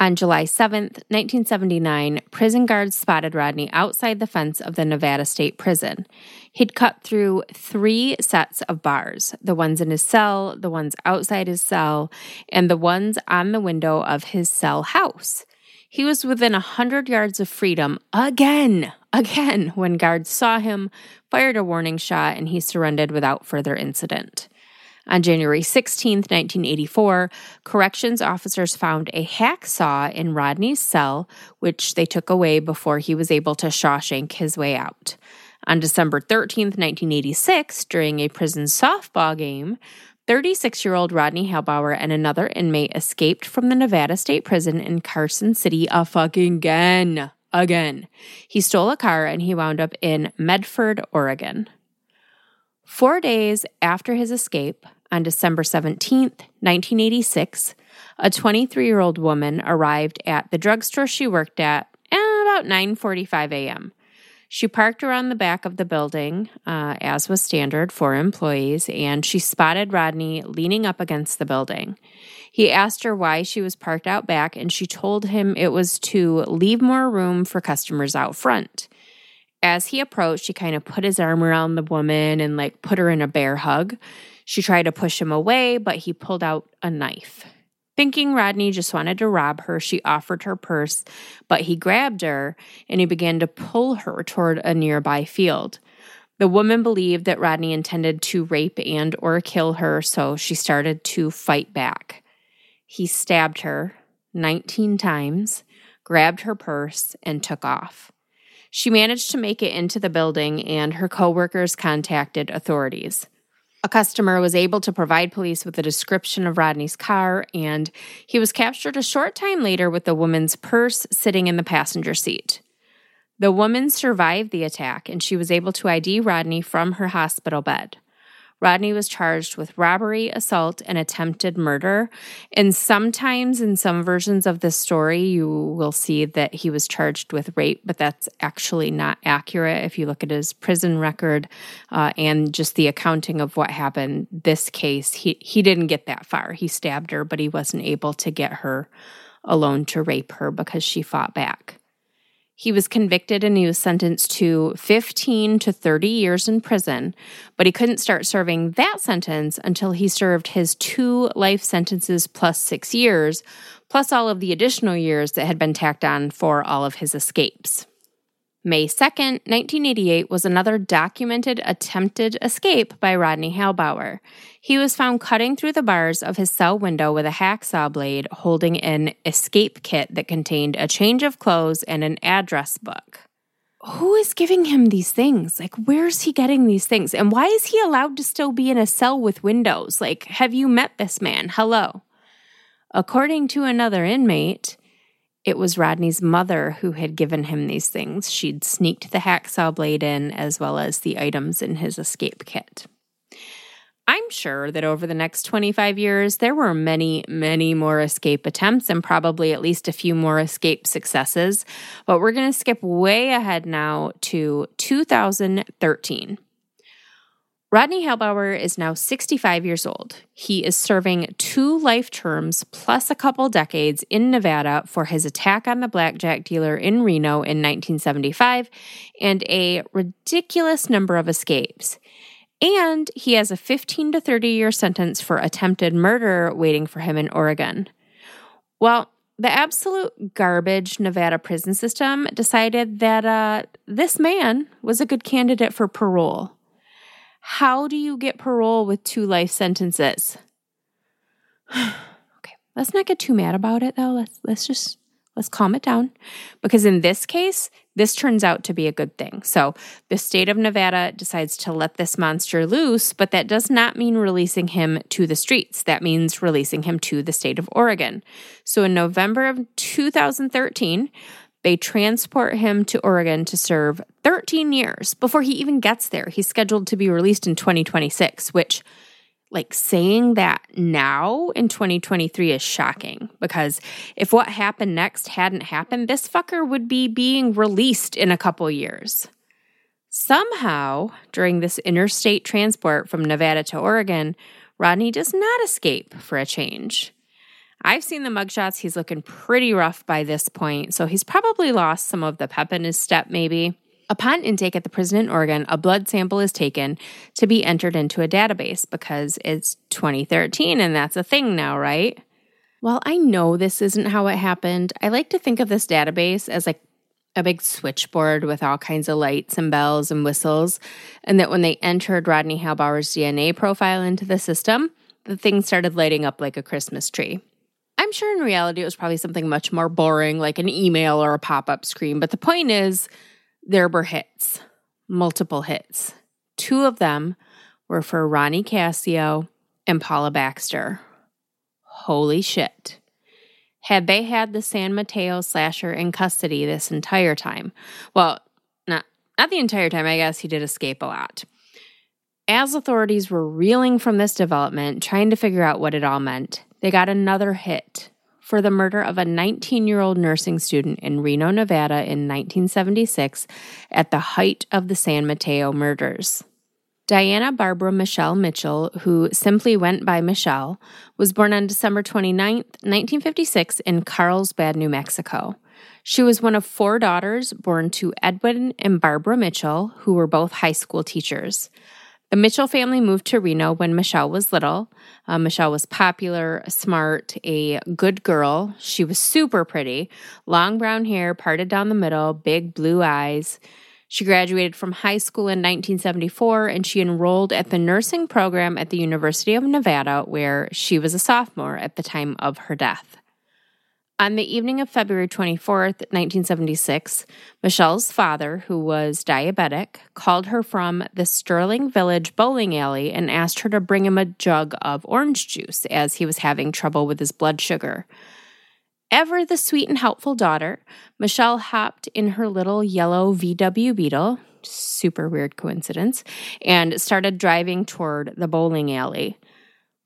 On July 7th, 1979, prison guards spotted Rodney outside the fence of the Nevada State Prison. He'd cut through three sets of bars the ones in his cell, the ones outside his cell, and the ones on the window of his cell house. He was within a hundred yards of freedom again, again, when guards saw him, fired a warning shot, and he surrendered without further incident. On January 16, 1984, corrections officers found a hacksaw in Rodney's cell, which they took away before he was able to Shawshank his way out. On December 13, 1986, during a prison softball game, 36 year old Rodney Halbower and another inmate escaped from the Nevada State Prison in Carson City a fucking again. Again. He stole a car and he wound up in Medford, Oregon. Four days after his escape, on December 17th, 1986, a 23 year old woman arrived at the drugstore she worked at at about 9.45 a.m. She parked around the back of the building, uh, as was standard for employees, and she spotted Rodney leaning up against the building. He asked her why she was parked out back, and she told him it was to leave more room for customers out front as he approached, he kind of put his arm around the woman and like put her in a bear hug. She tried to push him away, but he pulled out a knife. Thinking Rodney just wanted to rob her, she offered her purse, but he grabbed her and he began to pull her toward a nearby field. The woman believed that Rodney intended to rape and or kill her, so she started to fight back. He stabbed her 19 times, grabbed her purse, and took off. She managed to make it into the building, and her coworkers contacted authorities. A customer was able to provide police with a description of Rodney's car, and he was captured a short time later with the woman's purse sitting in the passenger seat. The woman survived the attack, and she was able to ID Rodney from her hospital bed. Rodney was charged with robbery, assault, and attempted murder. And sometimes in some versions of this story, you will see that he was charged with rape, but that's actually not accurate. If you look at his prison record uh, and just the accounting of what happened, this case, he, he didn't get that far. He stabbed her, but he wasn't able to get her alone to rape her because she fought back. He was convicted and he was sentenced to 15 to 30 years in prison, but he couldn't start serving that sentence until he served his two life sentences plus six years, plus all of the additional years that had been tacked on for all of his escapes. May 2nd, 1988 was another documented attempted escape by Rodney Halbower. He was found cutting through the bars of his cell window with a hacksaw blade holding an escape kit that contained a change of clothes and an address book. Who is giving him these things? Like, where's he getting these things? And why is he allowed to still be in a cell with windows? Like, have you met this man? Hello. According to another inmate, it was Rodney's mother who had given him these things. She'd sneaked the hacksaw blade in as well as the items in his escape kit. I'm sure that over the next 25 years, there were many, many more escape attempts and probably at least a few more escape successes. But we're going to skip way ahead now to 2013. Rodney Halbower is now 65 years old. He is serving two life terms plus a couple decades in Nevada for his attack on the blackjack dealer in Reno in 1975 and a ridiculous number of escapes. And he has a 15 to 30 year sentence for attempted murder waiting for him in Oregon. Well, the absolute garbage Nevada prison system decided that uh, this man was a good candidate for parole. How do you get parole with two life sentences? *sighs* okay, let's not get too mad about it though. Let's let's just let's calm it down because in this case, this turns out to be a good thing. So, the state of Nevada decides to let this monster loose, but that does not mean releasing him to the streets. That means releasing him to the state of Oregon. So, in November of 2013, they transport him to Oregon to serve 13 years before he even gets there. He's scheduled to be released in 2026, which, like, saying that now in 2023 is shocking because if what happened next hadn't happened, this fucker would be being released in a couple years. Somehow, during this interstate transport from Nevada to Oregon, Rodney does not escape for a change. I've seen the mugshots. He's looking pretty rough by this point, so he's probably lost some of the pep in his step, maybe. Upon intake at the prison in Oregon, a blood sample is taken to be entered into a database because it's 2013 and that's a thing now, right? Well, I know this isn't how it happened. I like to think of this database as like a big switchboard with all kinds of lights and bells and whistles, and that when they entered Rodney Halbower's DNA profile into the system, the thing started lighting up like a Christmas tree. I'm sure in reality it was probably something much more boring, like an email or a pop up screen. But the point is, there were hits, multiple hits. Two of them were for Ronnie Cascio and Paula Baxter. Holy shit. Had they had the San Mateo slasher in custody this entire time? Well, not not the entire time, I guess he did escape a lot. As authorities were reeling from this development, trying to figure out what it all meant, they got another hit for the murder of a 19 year old nursing student in Reno, Nevada in 1976 at the height of the San Mateo murders. Diana Barbara Michelle Mitchell, who simply went by Michelle, was born on December 29, 1956, in Carlsbad, New Mexico. She was one of four daughters born to Edwin and Barbara Mitchell, who were both high school teachers. The Mitchell family moved to Reno when Michelle was little. Uh, Michelle was popular, smart, a good girl. She was super pretty, long brown hair parted down the middle, big blue eyes. She graduated from high school in 1974 and she enrolled at the nursing program at the University of Nevada, where she was a sophomore at the time of her death. On the evening of February 24th, 1976, Michelle's father, who was diabetic, called her from the Sterling Village bowling alley and asked her to bring him a jug of orange juice as he was having trouble with his blood sugar. Ever the sweet and helpful daughter, Michelle hopped in her little yellow VW Beetle, super weird coincidence, and started driving toward the bowling alley.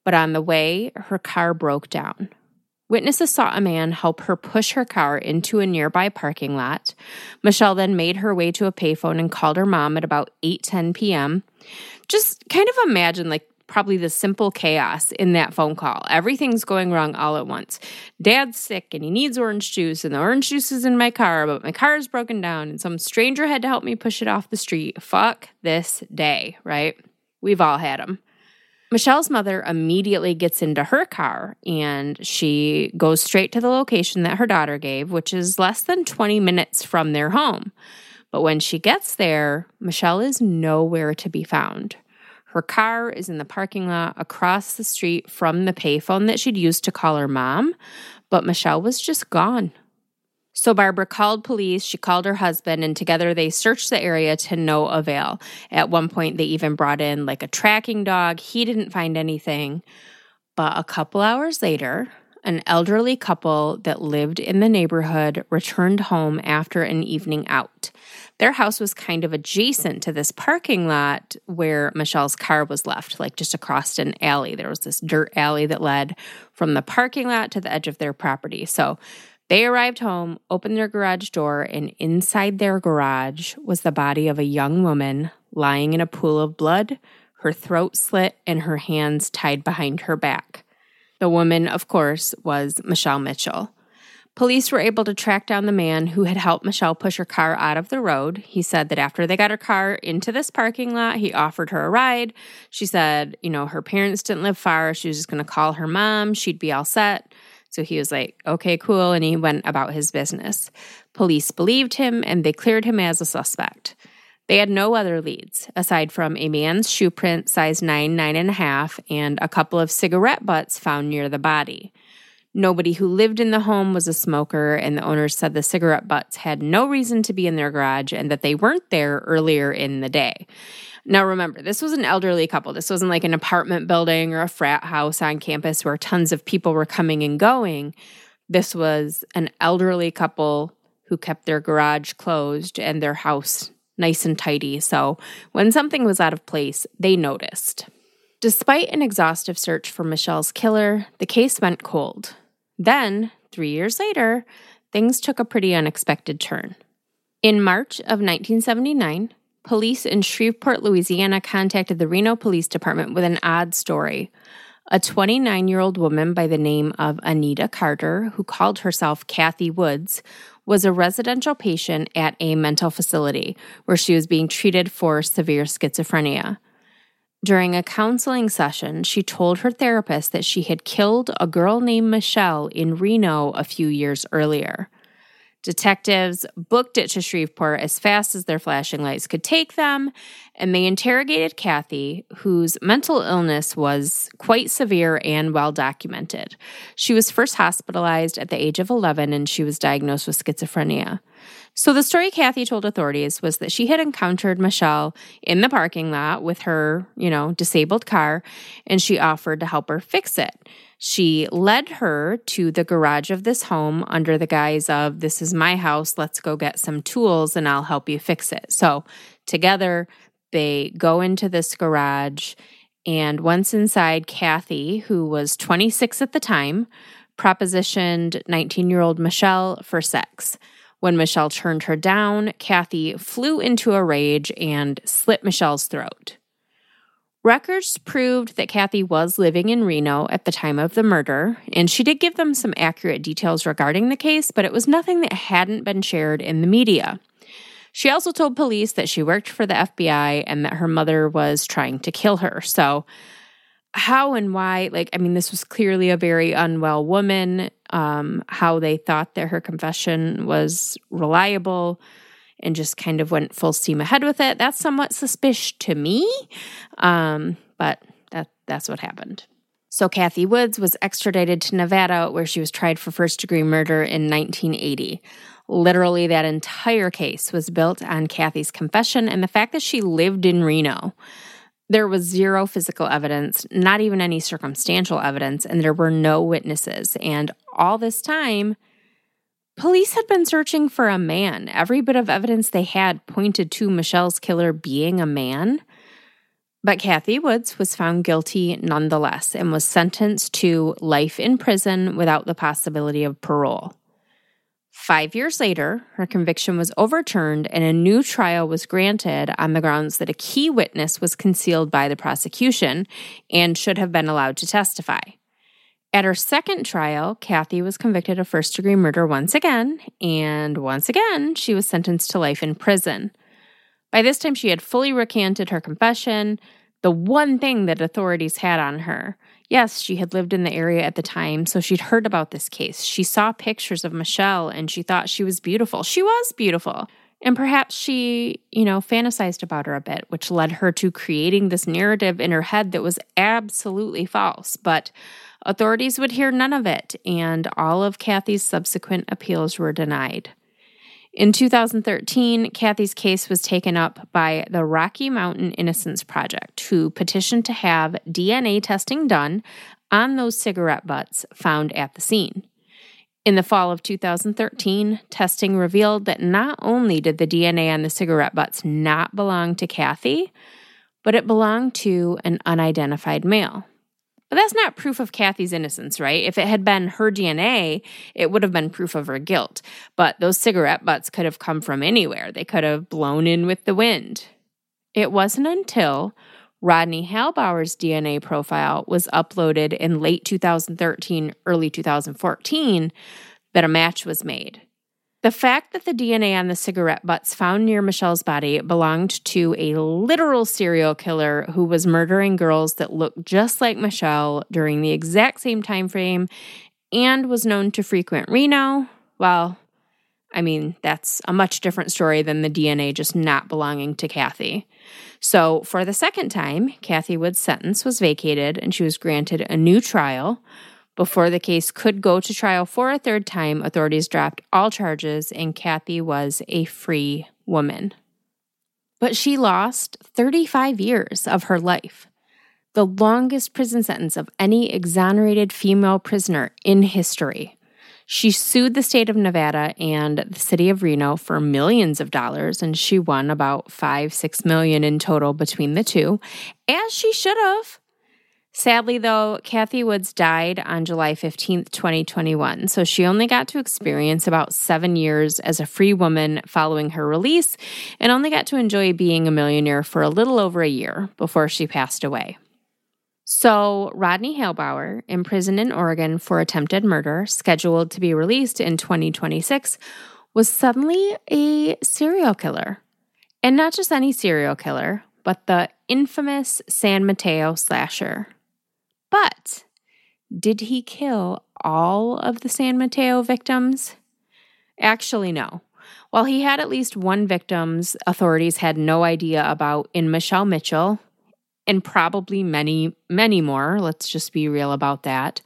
But on the way, her car broke down. Witnesses saw a man help her push her car into a nearby parking lot. Michelle then made her way to a payphone and called her mom at about 8:10 p.m. Just kind of imagine like probably the simple chaos in that phone call. Everything's going wrong all at once. Dad's sick and he needs orange juice, and the orange juice is in my car, but my car is broken down, and some stranger had to help me push it off the street. Fuck this day, right? We've all had them. Michelle's mother immediately gets into her car and she goes straight to the location that her daughter gave, which is less than 20 minutes from their home. But when she gets there, Michelle is nowhere to be found. Her car is in the parking lot across the street from the payphone that she'd used to call her mom, but Michelle was just gone. So Barbara called police, she called her husband, and together they searched the area to no avail. At one point, they even brought in like a tracking dog. He didn't find anything. But a couple hours later, an elderly couple that lived in the neighborhood returned home after an evening out. Their house was kind of adjacent to this parking lot where Michelle's car was left, like just across an alley. There was this dirt alley that led from the parking lot to the edge of their property. So they arrived home, opened their garage door, and inside their garage was the body of a young woman lying in a pool of blood, her throat slit, and her hands tied behind her back. The woman, of course, was Michelle Mitchell. Police were able to track down the man who had helped Michelle push her car out of the road. He said that after they got her car into this parking lot, he offered her a ride. She said, you know, her parents didn't live far. She was just going to call her mom. She'd be all set. So he was like, okay, cool. And he went about his business. Police believed him and they cleared him as a suspect. They had no other leads aside from a man's shoe print, size nine, nine and a half, and a couple of cigarette butts found near the body. Nobody who lived in the home was a smoker, and the owners said the cigarette butts had no reason to be in their garage and that they weren't there earlier in the day. Now, remember, this was an elderly couple. This wasn't like an apartment building or a frat house on campus where tons of people were coming and going. This was an elderly couple who kept their garage closed and their house nice and tidy. So when something was out of place, they noticed. Despite an exhaustive search for Michelle's killer, the case went cold. Then, three years later, things took a pretty unexpected turn. In March of 1979, police in Shreveport, Louisiana contacted the Reno Police Department with an odd story. A 29 year old woman by the name of Anita Carter, who called herself Kathy Woods, was a residential patient at a mental facility where she was being treated for severe schizophrenia. During a counseling session, she told her therapist that she had killed a girl named Michelle in Reno a few years earlier. Detectives booked it to Shreveport as fast as their flashing lights could take them, and they interrogated Kathy, whose mental illness was quite severe and well documented. She was first hospitalized at the age of 11 and she was diagnosed with schizophrenia. So, the story Kathy told authorities was that she had encountered Michelle in the parking lot with her, you know, disabled car, and she offered to help her fix it. She led her to the garage of this home under the guise of, This is my house. Let's go get some tools and I'll help you fix it. So, together, they go into this garage. And once inside, Kathy, who was 26 at the time, propositioned 19 year old Michelle for sex. When Michelle turned her down, Kathy flew into a rage and slit Michelle's throat. Records proved that Kathy was living in Reno at the time of the murder, and she did give them some accurate details regarding the case, but it was nothing that hadn't been shared in the media. She also told police that she worked for the FBI and that her mother was trying to kill her. So, how and why, like, I mean, this was clearly a very unwell woman. Um, how they thought that her confession was reliable and just kind of went full steam ahead with it. That's somewhat suspicious to me, um, but that that's what happened. So Kathy Woods was extradited to Nevada, where she was tried for first degree murder in 1980. Literally, that entire case was built on Kathy's confession and the fact that she lived in Reno. There was zero physical evidence, not even any circumstantial evidence, and there were no witnesses. And all this time, Police had been searching for a man. Every bit of evidence they had pointed to Michelle's killer being a man. But Kathy Woods was found guilty nonetheless and was sentenced to life in prison without the possibility of parole. Five years later, her conviction was overturned and a new trial was granted on the grounds that a key witness was concealed by the prosecution and should have been allowed to testify. At her second trial, Kathy was convicted of first degree murder once again, and once again, she was sentenced to life in prison. By this time, she had fully recanted her confession, the one thing that authorities had on her. Yes, she had lived in the area at the time, so she'd heard about this case. She saw pictures of Michelle and she thought she was beautiful. She was beautiful. And perhaps she, you know, fantasized about her a bit, which led her to creating this narrative in her head that was absolutely false. But authorities would hear none of it, and all of Kathy's subsequent appeals were denied. In 2013, Kathy's case was taken up by the Rocky Mountain Innocence Project, who petitioned to have DNA testing done on those cigarette butts found at the scene. In the fall of 2013, testing revealed that not only did the DNA on the cigarette butts not belong to Kathy, but it belonged to an unidentified male. But that's not proof of Kathy's innocence, right? If it had been her DNA, it would have been proof of her guilt. But those cigarette butts could have come from anywhere, they could have blown in with the wind. It wasn't until Rodney Halbower's DNA profile was uploaded in late 2013, early 2014 that a match was made. The fact that the DNA on the cigarette butts found near Michelle's body belonged to a literal serial killer who was murdering girls that looked just like Michelle during the exact same time frame and was known to frequent Reno. Well, I mean, that's a much different story than the DNA just not belonging to Kathy. So, for the second time, Kathy Wood's sentence was vacated and she was granted a new trial before the case could go to trial for a third time, authorities dropped all charges and Kathy was a free woman. But she lost 35 years of her life, the longest prison sentence of any exonerated female prisoner in history. She sued the state of Nevada and the city of Reno for millions of dollars, and she won about five, six million in total between the two, as she should have. Sadly, though, Kathy Woods died on July 15th, 2021, so she only got to experience about seven years as a free woman following her release and only got to enjoy being a millionaire for a little over a year before she passed away. So, Rodney Halbower, imprisoned in Oregon for attempted murder, scheduled to be released in 2026, was suddenly a serial killer. And not just any serial killer, but the infamous San Mateo slasher. But did he kill all of the San Mateo victims? Actually, no. While he had at least one victim, authorities had no idea about in Michelle Mitchell, and probably many, many more. Let's just be real about that.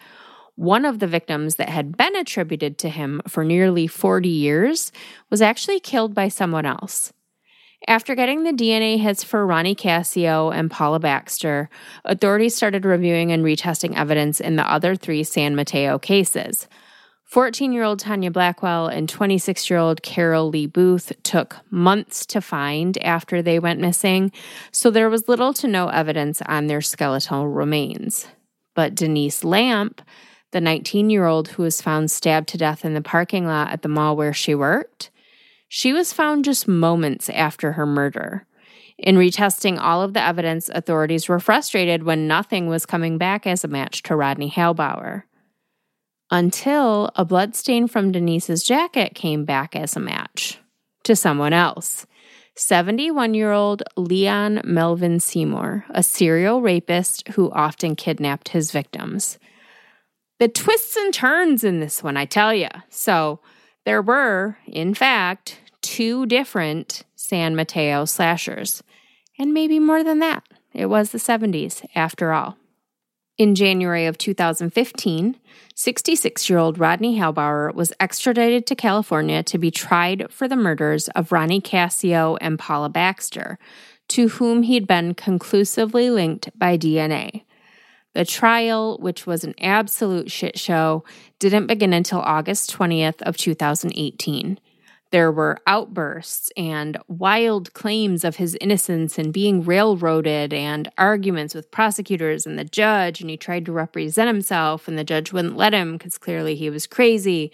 One of the victims that had been attributed to him for nearly 40 years was actually killed by someone else. After getting the DNA hits for Ronnie Cascio and Paula Baxter, authorities started reviewing and retesting evidence in the other three San Mateo cases. 14 year old Tanya Blackwell and 26 year old Carol Lee Booth took months to find after they went missing, so there was little to no evidence on their skeletal remains. But Denise Lampe, the 19 year old who was found stabbed to death in the parking lot at the mall where she worked, she was found just moments after her murder. In retesting all of the evidence, authorities were frustrated when nothing was coming back as a match to Rodney Halbower. Until a bloodstain from Denise's jacket came back as a match to someone else. 71 year old Leon Melvin Seymour, a serial rapist who often kidnapped his victims. The twists and turns in this one, I tell you. So, there were, in fact, two different San Mateo slashers, and maybe more than that. It was the 70s, after all. In January of 2015, 66 year old Rodney Halbower was extradited to California to be tried for the murders of Ronnie Cascio and Paula Baxter, to whom he'd been conclusively linked by DNA. The trial, which was an absolute shit show, didn't begin until August 20th of 2018. There were outbursts and wild claims of his innocence and being railroaded and arguments with prosecutors and the judge. And he tried to represent himself, and the judge wouldn't let him because clearly he was crazy.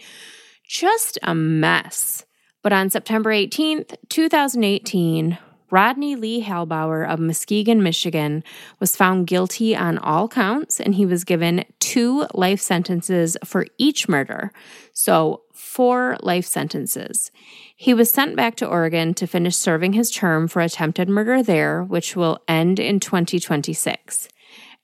Just a mess. But on September 18th, 2018, Rodney Lee Halbower of Muskegon, Michigan, was found guilty on all counts and he was given two life sentences for each murder. So, four life sentences. He was sent back to Oregon to finish serving his term for attempted murder there, which will end in 2026.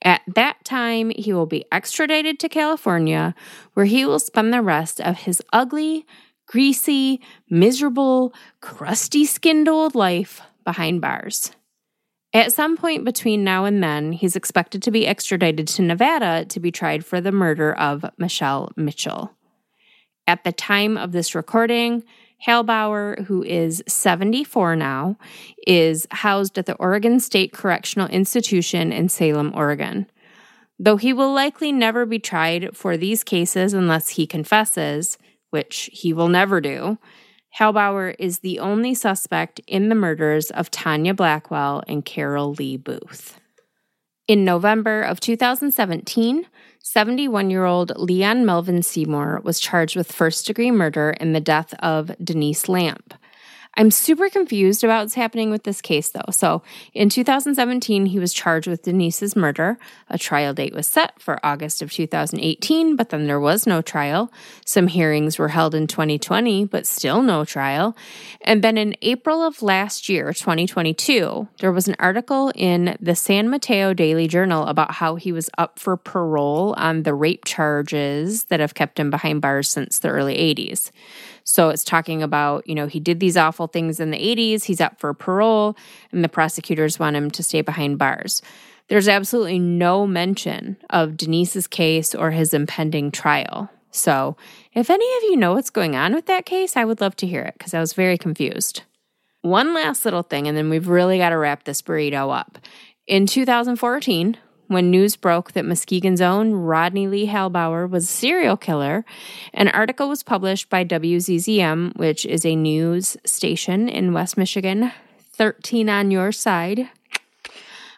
At that time, he will be extradited to California, where he will spend the rest of his ugly, greasy, miserable, crusty skinned old life behind bars. At some point between now and then, he's expected to be extradited to Nevada to be tried for the murder of Michelle Mitchell. At the time of this recording, Halbower, who is 74 now, is housed at the Oregon State Correctional Institution in Salem, Oregon. Though he will likely never be tried for these cases unless he confesses, which he will never do, Halbower is the only suspect in the murders of Tanya Blackwell and Carol Lee Booth. In November of 2017, 71 year old Leon Melvin Seymour was charged with first degree murder in the death of Denise Lampe. I'm super confused about what's happening with this case, though. So, in 2017, he was charged with Denise's murder. A trial date was set for August of 2018, but then there was no trial. Some hearings were held in 2020, but still no trial. And then in April of last year, 2022, there was an article in the San Mateo Daily Journal about how he was up for parole on the rape charges that have kept him behind bars since the early 80s. So it's talking about, you know, he did these awful things in the 80s, he's up for parole, and the prosecutors want him to stay behind bars. There's absolutely no mention of Denise's case or his impending trial. So, if any of you know what's going on with that case, I would love to hear it because I was very confused. One last little thing, and then we've really got to wrap this burrito up. In 2014, when news broke that Muskegon's own Rodney Lee Halbower was a serial killer, an article was published by WZZM, which is a news station in West Michigan, 13 on your side.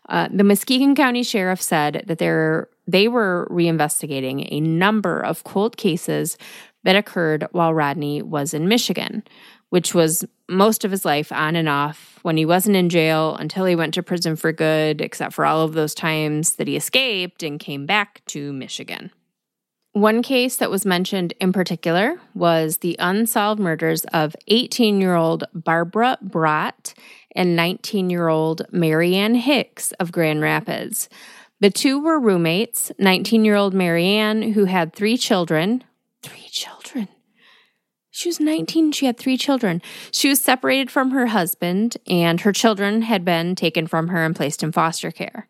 Uh, the Muskegon County Sheriff said that they were reinvestigating a number of cold cases that occurred while Rodney was in Michigan, which was most of his life on and off when he wasn't in jail until he went to prison for good, except for all of those times that he escaped and came back to Michigan. One case that was mentioned in particular was the unsolved murders of 18 year old Barbara Brott and 19 year old Marianne Hicks of Grand Rapids. The two were roommates 19 year old Marianne, who had three children. Three children. She was 19. She had three children. She was separated from her husband, and her children had been taken from her and placed in foster care.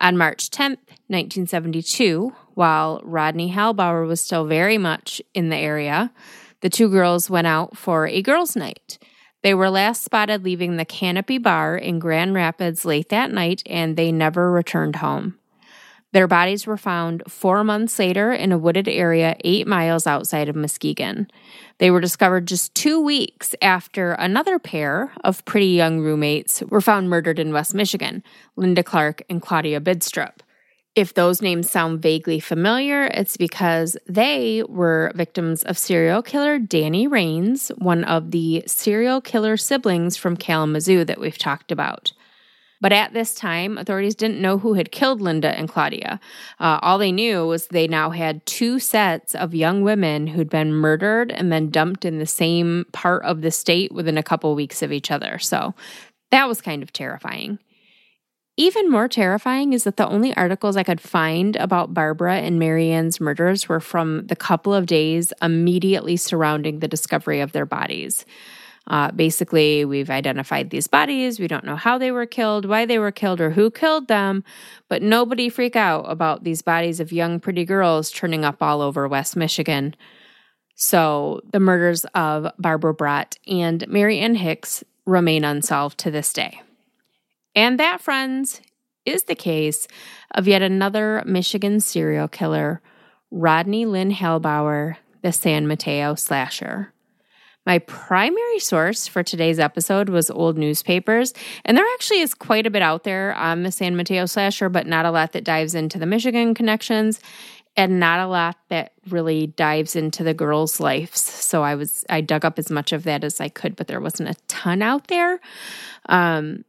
On March 10th, 1972, while Rodney Halbower was still very much in the area, the two girls went out for a girls' night. They were last spotted leaving the Canopy Bar in Grand Rapids late that night, and they never returned home. Their bodies were found four months later in a wooded area eight miles outside of Muskegon. They were discovered just two weeks after another pair of pretty young roommates were found murdered in West Michigan Linda Clark and Claudia Bidstrup. If those names sound vaguely familiar, it's because they were victims of serial killer Danny Rains, one of the serial killer siblings from Kalamazoo that we've talked about. But at this time, authorities didn't know who had killed Linda and Claudia. Uh, all they knew was they now had two sets of young women who'd been murdered and then dumped in the same part of the state within a couple weeks of each other. So that was kind of terrifying. Even more terrifying is that the only articles I could find about Barbara and Marianne's murders were from the couple of days immediately surrounding the discovery of their bodies. Uh, basically, we've identified these bodies. We don't know how they were killed, why they were killed, or who killed them, but nobody freak out about these bodies of young, pretty girls turning up all over West Michigan. So, the murders of Barbara Brott and Mary Ann Hicks remain unsolved to this day. And that, friends, is the case of yet another Michigan serial killer, Rodney Lynn Halbower, the San Mateo slasher. My primary source for today's episode was old newspapers, and there actually is quite a bit out there on the San Mateo slasher, but not a lot that dives into the Michigan connections. and not a lot that really dives into the girls' lives. So I was I dug up as much of that as I could, but there wasn't a ton out there. Um,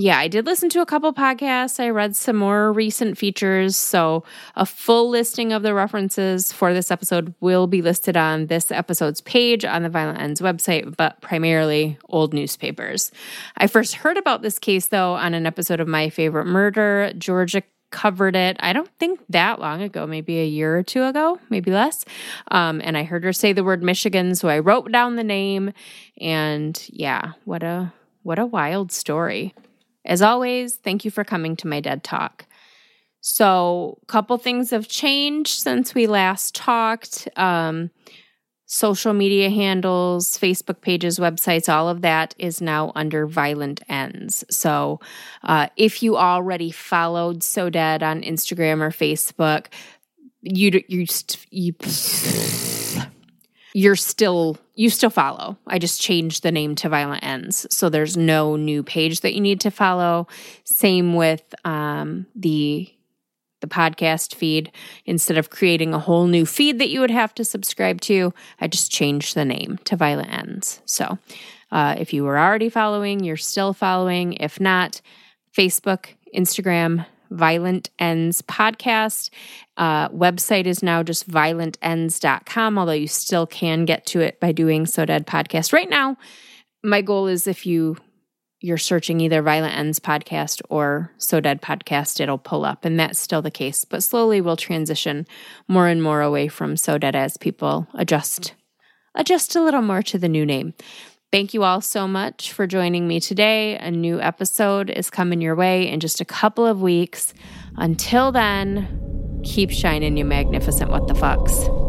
yeah, I did listen to a couple podcasts. I read some more recent features. So, a full listing of the references for this episode will be listed on this episode's page on the Violent Ends website, but primarily old newspapers. I first heard about this case, though, on an episode of My Favorite Murder. Georgia covered it, I don't think that long ago, maybe a year or two ago, maybe less. Um, and I heard her say the word Michigan. So, I wrote down the name. And yeah, what a. What a wild story. As always, thank you for coming to my dead talk. So, a couple things have changed since we last talked. Um, social media handles, Facebook pages, websites, all of that is now under Violent Ends. So, uh, if you already followed So Dead on Instagram or Facebook, you you you you're still you still follow. I just changed the name to Violent Ends, so there's no new page that you need to follow. Same with um, the the podcast feed. Instead of creating a whole new feed that you would have to subscribe to, I just changed the name to Violent Ends. So uh, if you were already following, you're still following. If not, Facebook, Instagram, Violent Ends podcast. Uh, website is now just violentends.com, although you still can get to it by doing So Dead podcast. Right now, my goal is if you you're searching either Violent Ends podcast or So Dead podcast, it'll pull up, and that's still the case. But slowly, we'll transition more and more away from So Dead as people adjust adjust a little more to the new name. Thank you all so much for joining me today. A new episode is coming your way in just a couple of weeks. Until then, keep shining, you magnificent what the fucks.